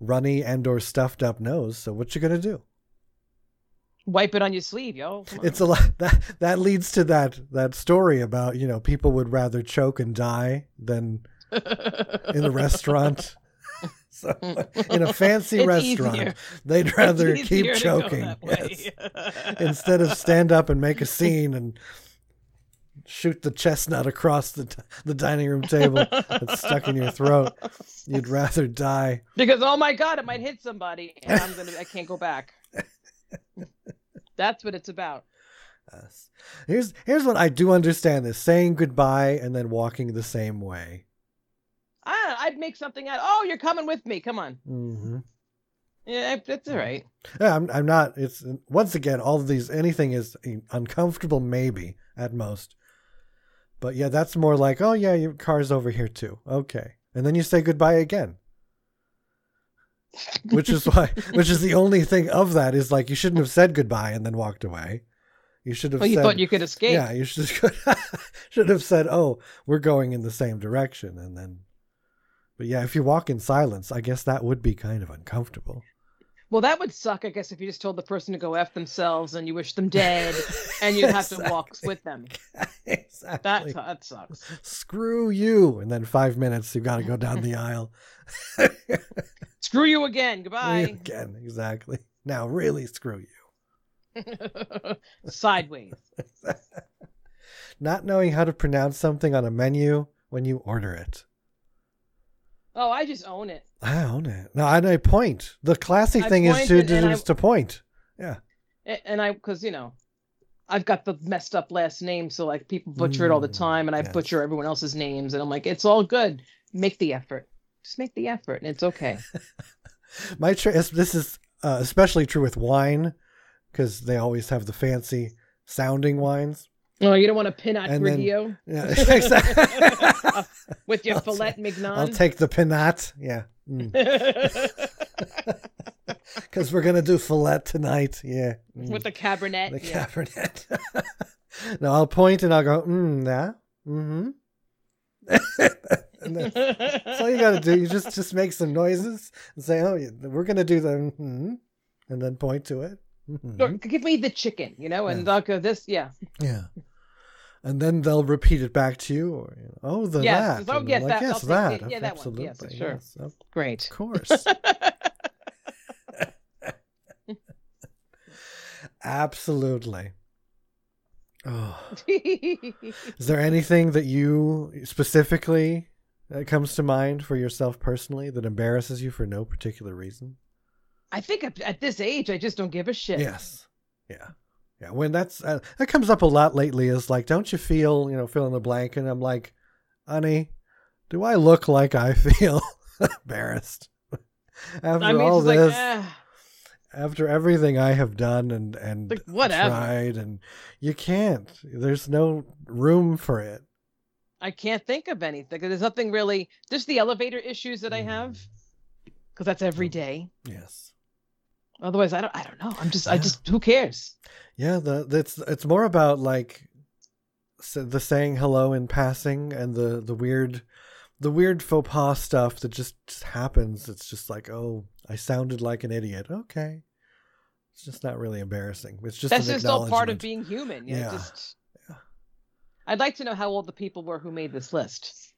runny and or stuffed up nose. So what you gonna do? Wipe it on your sleeve, yo. It's a lot that that leads to that that story about you know people would rather choke and die than in the restaurant So in a fancy It's restaurant, easier. they'd rather keep easier to go choking yes, instead of stand up and make a scene and shoot the chestnut across the the dining room table that's stuck in your throat. You'd rather die. because oh my god, it might hit somebody, and I'm gonna I can't go back. That's what it's about. Yes. Here's here's what I do understand: this saying goodbye and then walking the same way. I, I'd make something out. Oh, you're coming with me. Come on. hmm Yeah, that's all right. Yeah, I'm, I'm not. It's once again, all of these, anything is uncomfortable, maybe at most. But yeah, that's more like, oh yeah, your car's over here too. Okay, and then you say goodbye again. Which is why, which is the only thing of that is like you shouldn't have said goodbye and then walked away. You should have Well, you said, thought you could escape. yeah, you should should have said, oh, we're going in the same direction, and then. But yeah, if you walk in silence, I guess that would be kind of uncomfortable. Well, that would suck, I guess, if you just told the person to go f themselves and you wish them dead, and you'd have to walk with them. That exactly. that sucks. Screw you. And then five minutes, you've got to go down the aisle. Screw you again. Goodbye. Again, exactly. Now, really, screw you. Sideways. Not knowing how to pronounce something on a menu when you order it. Oh, I just own it. I own it. No, and I point. The classy I thing is to, to, I- to point. Yeah. And I, because you know, I've got the messed up last name, so like people butcher it all the Mm, time, and I yes. butcher everyone else's names, and I'm like, it's all good. Make the effort. Just make the effort, and it's okay. My tr- this is uh, especially true with wine because they always have the fancy sounding wines. Oh, you don't want to pin then- Grigio Yeah, exactly. with your I'll filet ta- mignon. I'll take the pinot. Yeah. Because we're going to do filet tonight. Yeah. Mm. with the cabernet. the yeah. Cabernet. no, I'll point and I'll go, mm, yeah. Mm-hmm. and then, that's all you got to do. You just, just make some noises and say, oh, we're going to do the, mm-hmm, and then point to it. Mhm. Give me the chicken, you know, and Yeah. I'll go this, yeah. Yeah. And then they'll repeat it back to you. Or, you know, oh, the Yes, that. oh, yes, I'm that- I'll yes, take that. Yeah, that one. Absolutely. Yes, sure. Yes, of Great. course. Absolutely. Oh. Is there anything that you specifically that comes to mind for yourself personally that embarrasses you for no particular reason? I think at, at this age, I just don't give a shit. Yes. Yeah. Yeah. When that's uh, that comes up a lot lately is like, don't you feel, you know, fill in the blank? And I'm like, honey, do I look like I feel embarrassed after I mean, all this? like, ah, after everything I have done and and Like, whatever. tried, and you can't. There's no room for it. I can't think of anything. There's nothing really. Just the elevator issues that I Mm. have, because that's every day. Yes. Otherwise, I don't. I don't know. I'm just. I just. Who cares? Yeah, the that's it's more about like the saying hello in passing and the the weird the weird faux pas stuff that just, just happens. It's just like, oh, I sounded like an idiot. Okay. It's just not really embarrassing. It's just that's just all part of being human. You know, Yeah. just. Yeah. I'd like to know how old the people were who made this list.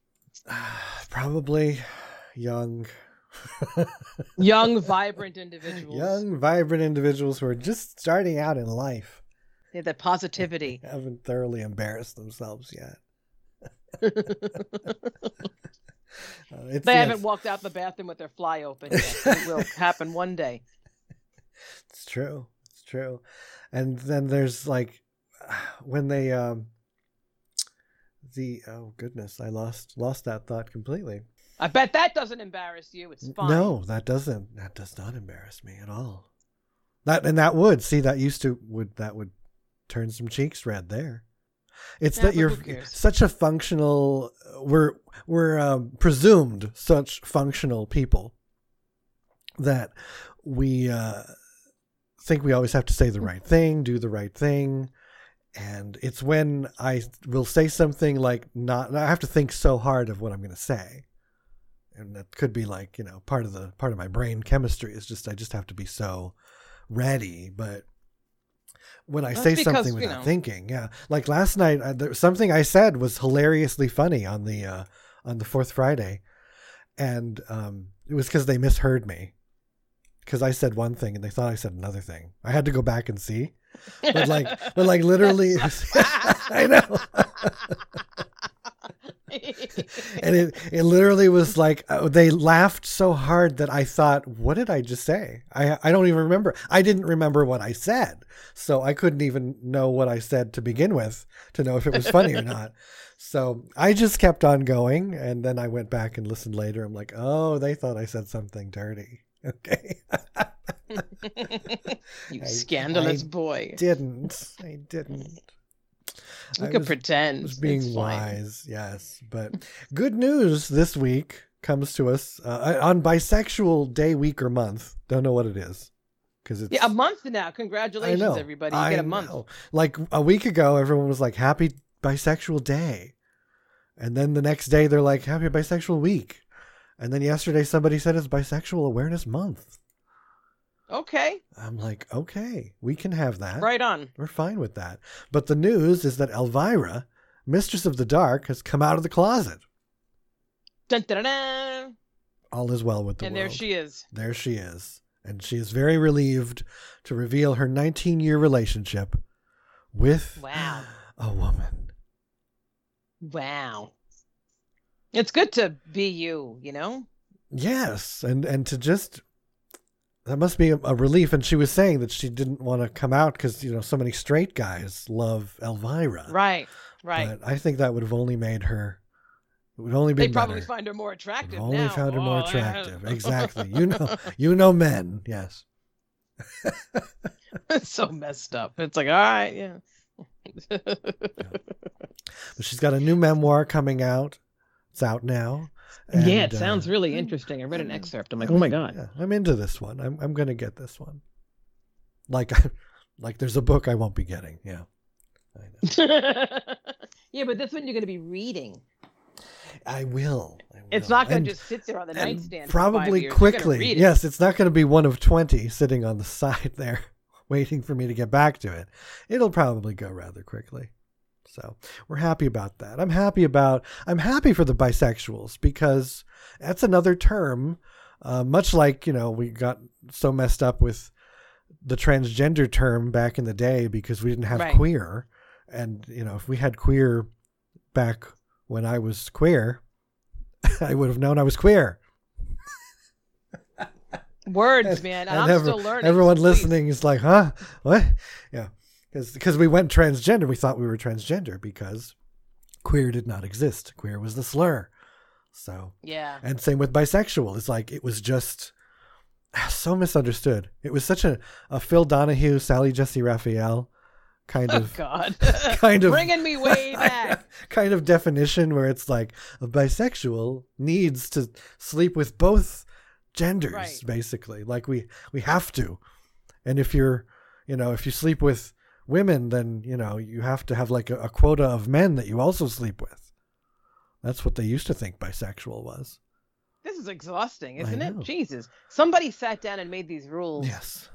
Probably young Young, vibrant individuals. young vibrant individuals who are just starting out in life They have that positivity. haven't thoroughly embarrassed themselves yet Uh, it's, They yeah, haven't walked out the bathroom with their fly open. Yet. It will happen one day. It's true. It's true. And then there's like when they um the oh goodness, I lost lost that thought completely. I bet that doesn't embarrass you. It's fine. No, that doesn't that does not embarrass me at all. That and that would see that used to would that would turn some cheeks red there. It's Yeah, that you're such a functional we're we're um, presumed such functional people that we uh, think we always have to say the right thing, do the right thing, and it's when I will say something like not I have to think so hard of what I'm going to say. And that could be like, you know, part of the part of my brain chemistry is just I just have to be so ready, but when I That's say because, something you without know- thinking, yeah. Like last night, uh, there, something I said was hilariously funny on the uh, on the fourth Friday, and um, it was because they misheard me. Because I said one thing and they thought I said another thing. I had to go back and see, but like, but like literally, I know. and it, it literally was like uh, they laughed so hard that I thought, what did I just say? I I don't even remember. I didn't remember what I said, so I couldn't even know what I said to begin with to know if it was funny or not. So I just kept on going, and then I went back and listened later. I'm like, oh, they thought I said something dirty. Okay. you I- scandalous I boy. didn't. I didn't. You I could was- pretend. was being It's fine. wise, yes. But good news this week comes to us uh, on bisexual day, week, or month. Don't know what it is because it's Yeah, a month now. Congratulations, everybody. You I get a month. know. Like a week ago, everyone was like, "Happy Bisexual Day," and then the next day they're like, "Happy Bisexual Week," and then yesterday somebody said it's Bisexual Awareness Month. Okay, I'm like, okay, we can have that. right on. We're fine with that. But the news is that Elvira, Mistress of the Dark, has come out of the closet. Dun, dun, dun. All is well with the And world. there she is. There she is. And she is very relieved to reveal her 19 year relationship with Wow. a woman. Wow. It's good to be you, you know? Yes. And, and to just, that must be a, a relief. And she was saying that she didn't want to come out because, you know, so many straight guys love Elvira. Right, right. But I think that would have only made her, it would only be they probably better. find her more I've attractive only now. found her more Oh, yeah. attractive. Exactly. You know, you know men. Yes. it's so messed up. It's like, all right, yeah. But she's got a new memoir coming out. It's out now. Yeah, it sounds uh, really interesting. I read an excerpt. I'm like, oh my god. yeah, I'm into this one. I'm I'm gonna get this one. Like, like there's a book I won't be getting. Yeah. I know. yeah, but this one you're going to be reading. I will. I It's not going And- to just sit there on the and nightstand. Probably years. You're gonna quickly. it. Yes, it's not going to be one of twenty sitting on the side there, waiting for me to get back to it. It'll probably go rather quickly. So we're happy about that. I'm happy about. I'm happy for the bisexuals because that's another term. Uh, much like you know, we got so messed up with the transgender term back in the day because we didn't have Right. queer, and you know, if we had queer back when I was queer, I would have known I was queer. Words, man. And, And I'm still learning. Everyone please. listening is like, huh? What? Yeah. Because because we went transgender. We thought we were transgender because queer did not exist. Queer was the slur. So, Yeah. and same with bisexual. It's like, it was just so misunderstood. It was such a, a Phil Donahue, Sally Jessy Raphael kind Oh of, God. kind of, Bringing me way back. kind of definition where it's like a bisexual needs to sleep with both genders Right. basically like we we have to and if you're you know if you sleep with women then you know you have to have like a, a quota of men that you also sleep with that's what they used to think bisexual was This is exhausting, isn't it? Jesus. Somebody sat down and made these rules. yes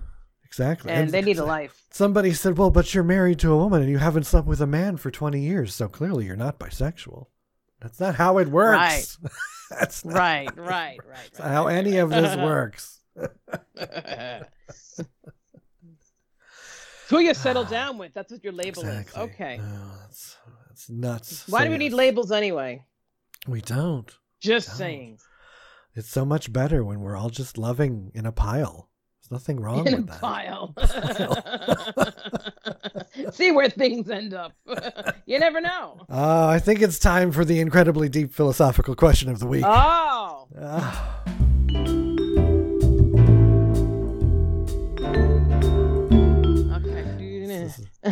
exactly And they need a life. somebody said well but you're married to a woman and you haven't slept with a man for 20 years so clearly you're not bisexual that's not how it works Right. that's Right, right, right. That's right, how right, any right. of this works. Who you settle down with? That's what your label Exactly. is. Okay. No, that's, that's nuts. Why So do we need labels anyway? We don't. Just Don't. saying. It's so much better when we're all just loving in a pile. There's nothing wrong In a with that. pile. See where things end up. you never know. Uh, I think it's time for the incredibly deep philosophical question of the week. Oh. Ah.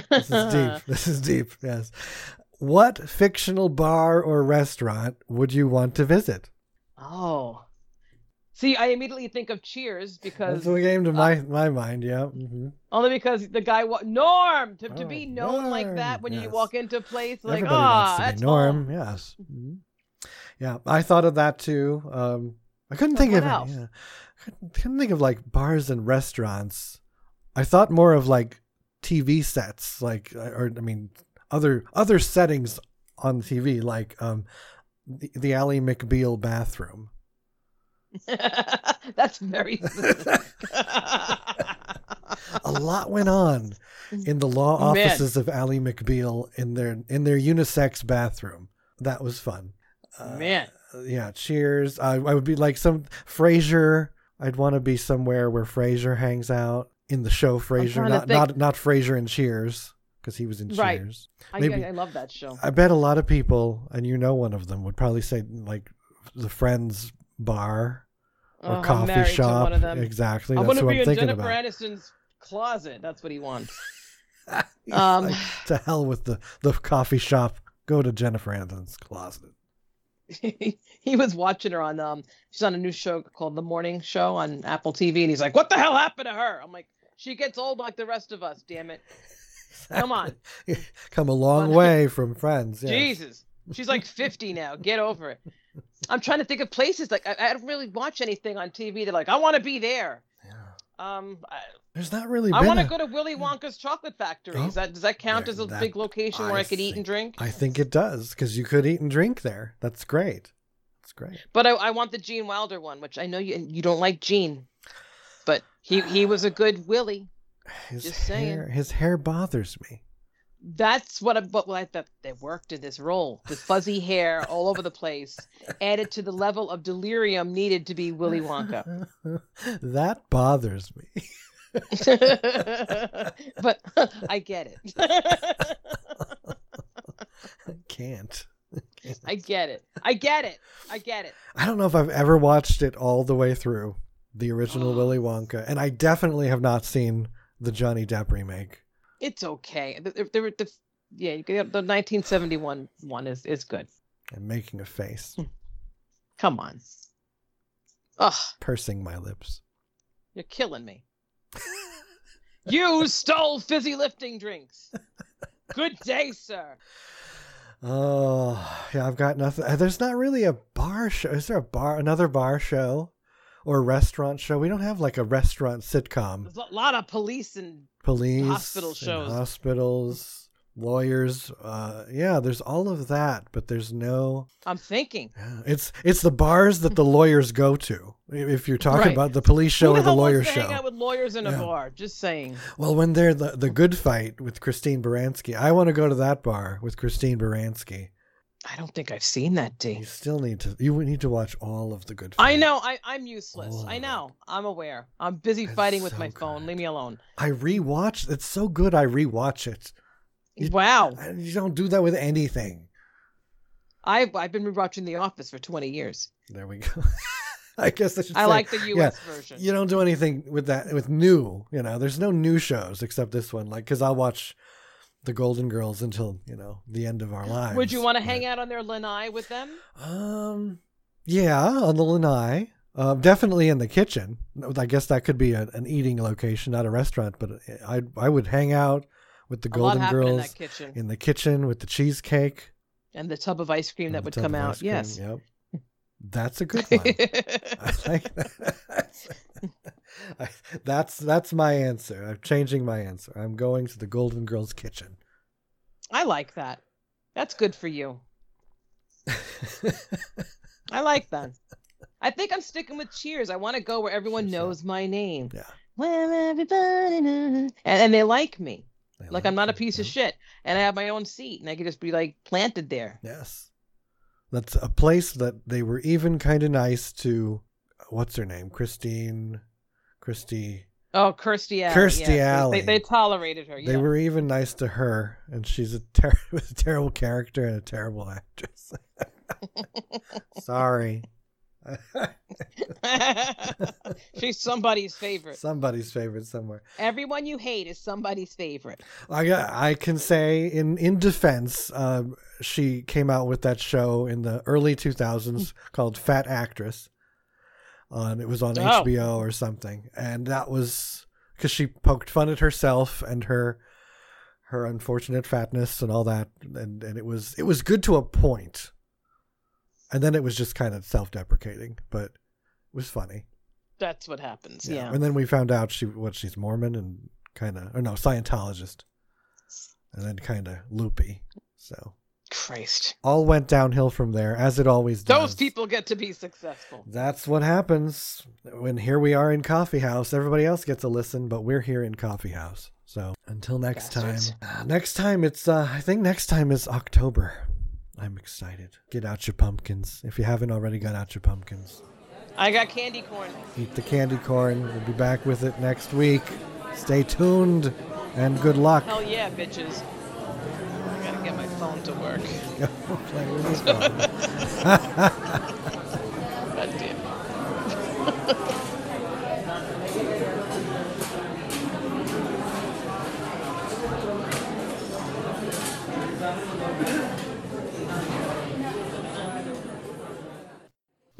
This, is, deep. This is deep. Yes. What fictional bar or restaurant would you want to visit? Oh. See, I immediately think of Cheers because That's what came to my my mind. Yeah. hmm only because the guy wa- Norm to, to Oh, be known like that Norm, when you walk into a place like ah to that's Norm. home." Yes. Mhm. Yeah, I thought of that too. Um, I couldn't think of yeah, couldn't, couldn't think of like bars and restaurants. I thought more of like TV sets, like uh, or I mean other other settings on TV, like um the, the Ally McBeal bathroom. That's very a lot went on in the law Man. offices of Ally McBeal in their in their unisex bathroom. That was fun. Uh, Man. yeah, cheers. I, I would be like some Frasier. I'd want to be somewhere where Frasier hangs out in the show Frasier, not not not Frasier in Cheers because he was in Right. Cheers. I, Maybe- I, I love that show. I bet a lot of people, and you know one of them, would probably say like the Friends bar or Oh, coffee shop. one of them. Exactly. I want to be I'm in Jennifer about. Aniston's closet. That's what he wants. Um, like, to hell with the, the coffee shop. Go to Jennifer Aniston's closet. he was watching her on um she's on a new show called The Morning Show on Apple TV and he's like, What the hell happened to her? I'm like, She gets old like the rest of us, damn it. Come on. Come a long way from Friends. yes. Jesus. She's like 50 now. Get over it. I'm trying to think of places like I, I don't really watch anything on TV They're like I want to be there. Yeah. Um, I, There's not really I want to a- go to Willy Wonka's chocolate factory. Oh, that does that count there- as a that- big location where I I, could eat and drink? I think it does because you could eat and drink there. That's great. That's great. But I, I want the Gene Wilder one, which I know you you don't like Gene, he he was a good Willy. His Just saying. hair, his hair bothers me. That's what I, but what I thought they worked in this role. The fuzzy hair all over the place, added to the level of delirium needed to be Willy Wonka. that bothers me. but I get it. I can't. I get it. I get it. I get it. I don't know if I've ever watched it all the way through, the original Willy Wonka, and I definitely have not seen the Johnny Depp remake. It's okay. The, the, the, yeah, the 1971 one is is good. I'm making a face, hmm. Come on. Ugh, pursing my lips. you're killing me. you stole fizzy lifting drinks. Good day, sir. Oh, yeah, I've got nothing. There's not really a bar show. Is there a bar, another bar show or restaurant show? We don't have like a restaurant sitcom. There's a lot of police and Police, Hospital shows. hospitals, lawyers. Uh, yeah, there's all of that, but there's no. I'm thinking. Yeah, It's it's the bars that the lawyers go to. If you're talking Right. about the police show Who or the lawyer show. Hang out with lawyers in a Yeah. bar. Just saying. Well, when they're the the good fight with Christine Baranski, I want to go to that bar with Christine Baranski. I don't think I've seen that D. You still need to. You would need to watch all of the good. Fight. I know. I, I'm useless. All I know. I'm aware. I'm busy It's fighting with so my phone. Leave me alone. I rewatch. It's so good. I rewatch it. You- wow. You don't do that with anything. I've I've been rewatching The Office for 20 years. There we go. I guess I should. I say, like the U.S. version. You don't do anything with that with new. You know, there's no new shows except this one. Like, because I'll watch the Golden Girls until you know the end of our lives. Would you want to but- hang out on their lanai with them? Um, yeah, on the lanai. Uh, definitely in the kitchen. I guess that could be a, an eating location, not a restaurant. But I I would hang out with the a Golden in Girls that kitchen. in the kitchen with the cheesecake and the tub of ice cream and that would come out. cream. Yes. Yep. That's a good one. I like that. I, that's that's my answer. I'm changing my answer. I'm going to the Golden Girls kitchen. I like that. That's good for you. I like that. I think I'm sticking with Cheers. I want to go where everyone sure. knows my name. Yeah. Where everybody knows. And, and they like me. They Like I'm not a piece of shit. And I have my own seat and I could just be like planted there. Yes. That's a place that they were even kind of nice to. What's her name? Christine. Christy. Oh, Kirstie Alley. Kirstie. They- Alley. They, they tolerated her. They Yeah. were even nice to her, and she's a, ter- a terrible character and a terrible actress. Sorry. She's somebody's favorite. Somebody's favorite somewhere. Everyone you hate is somebody's favorite. I I can say in in defense, um, she came out with that show in the early 2000s called Fat Actress. On it was on Oh. HBO or something, and that was because she poked fun at herself and her her unfortunate fatness and all that, and and it was it was good to a point, and then it was just kind of self deprecating, but it was funny. That's what happens. Yeah. And then we found out she what she's Mormon and kind of or no Scientologist, and then kind of loopy. So Christ. All went downhill from there, as it always does. Those people get to be successful. That's what happens when here we are in Coffee House. Everybody else gets a listen, but we're here in Coffee House. So until next Bastards. time. Uh, next time it's uh I think next time is October. I'm excited. Get out your pumpkins. If you haven't already got out your pumpkins. I got candy corn. Eat the candy corn. We'll be back with it next week. Stay tuned and good luck. Hell yeah, bitches. I gotta get my phone to work. Play with his phone. God damn.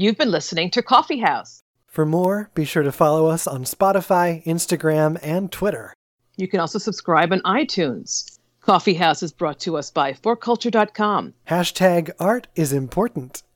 You've been listening to Coffee House. For more, be sure to follow us on Spotify, Instagram, and Twitter. You can also subscribe on iTunes. Coffee House is brought to us by forculture.com. Hashtag art is important.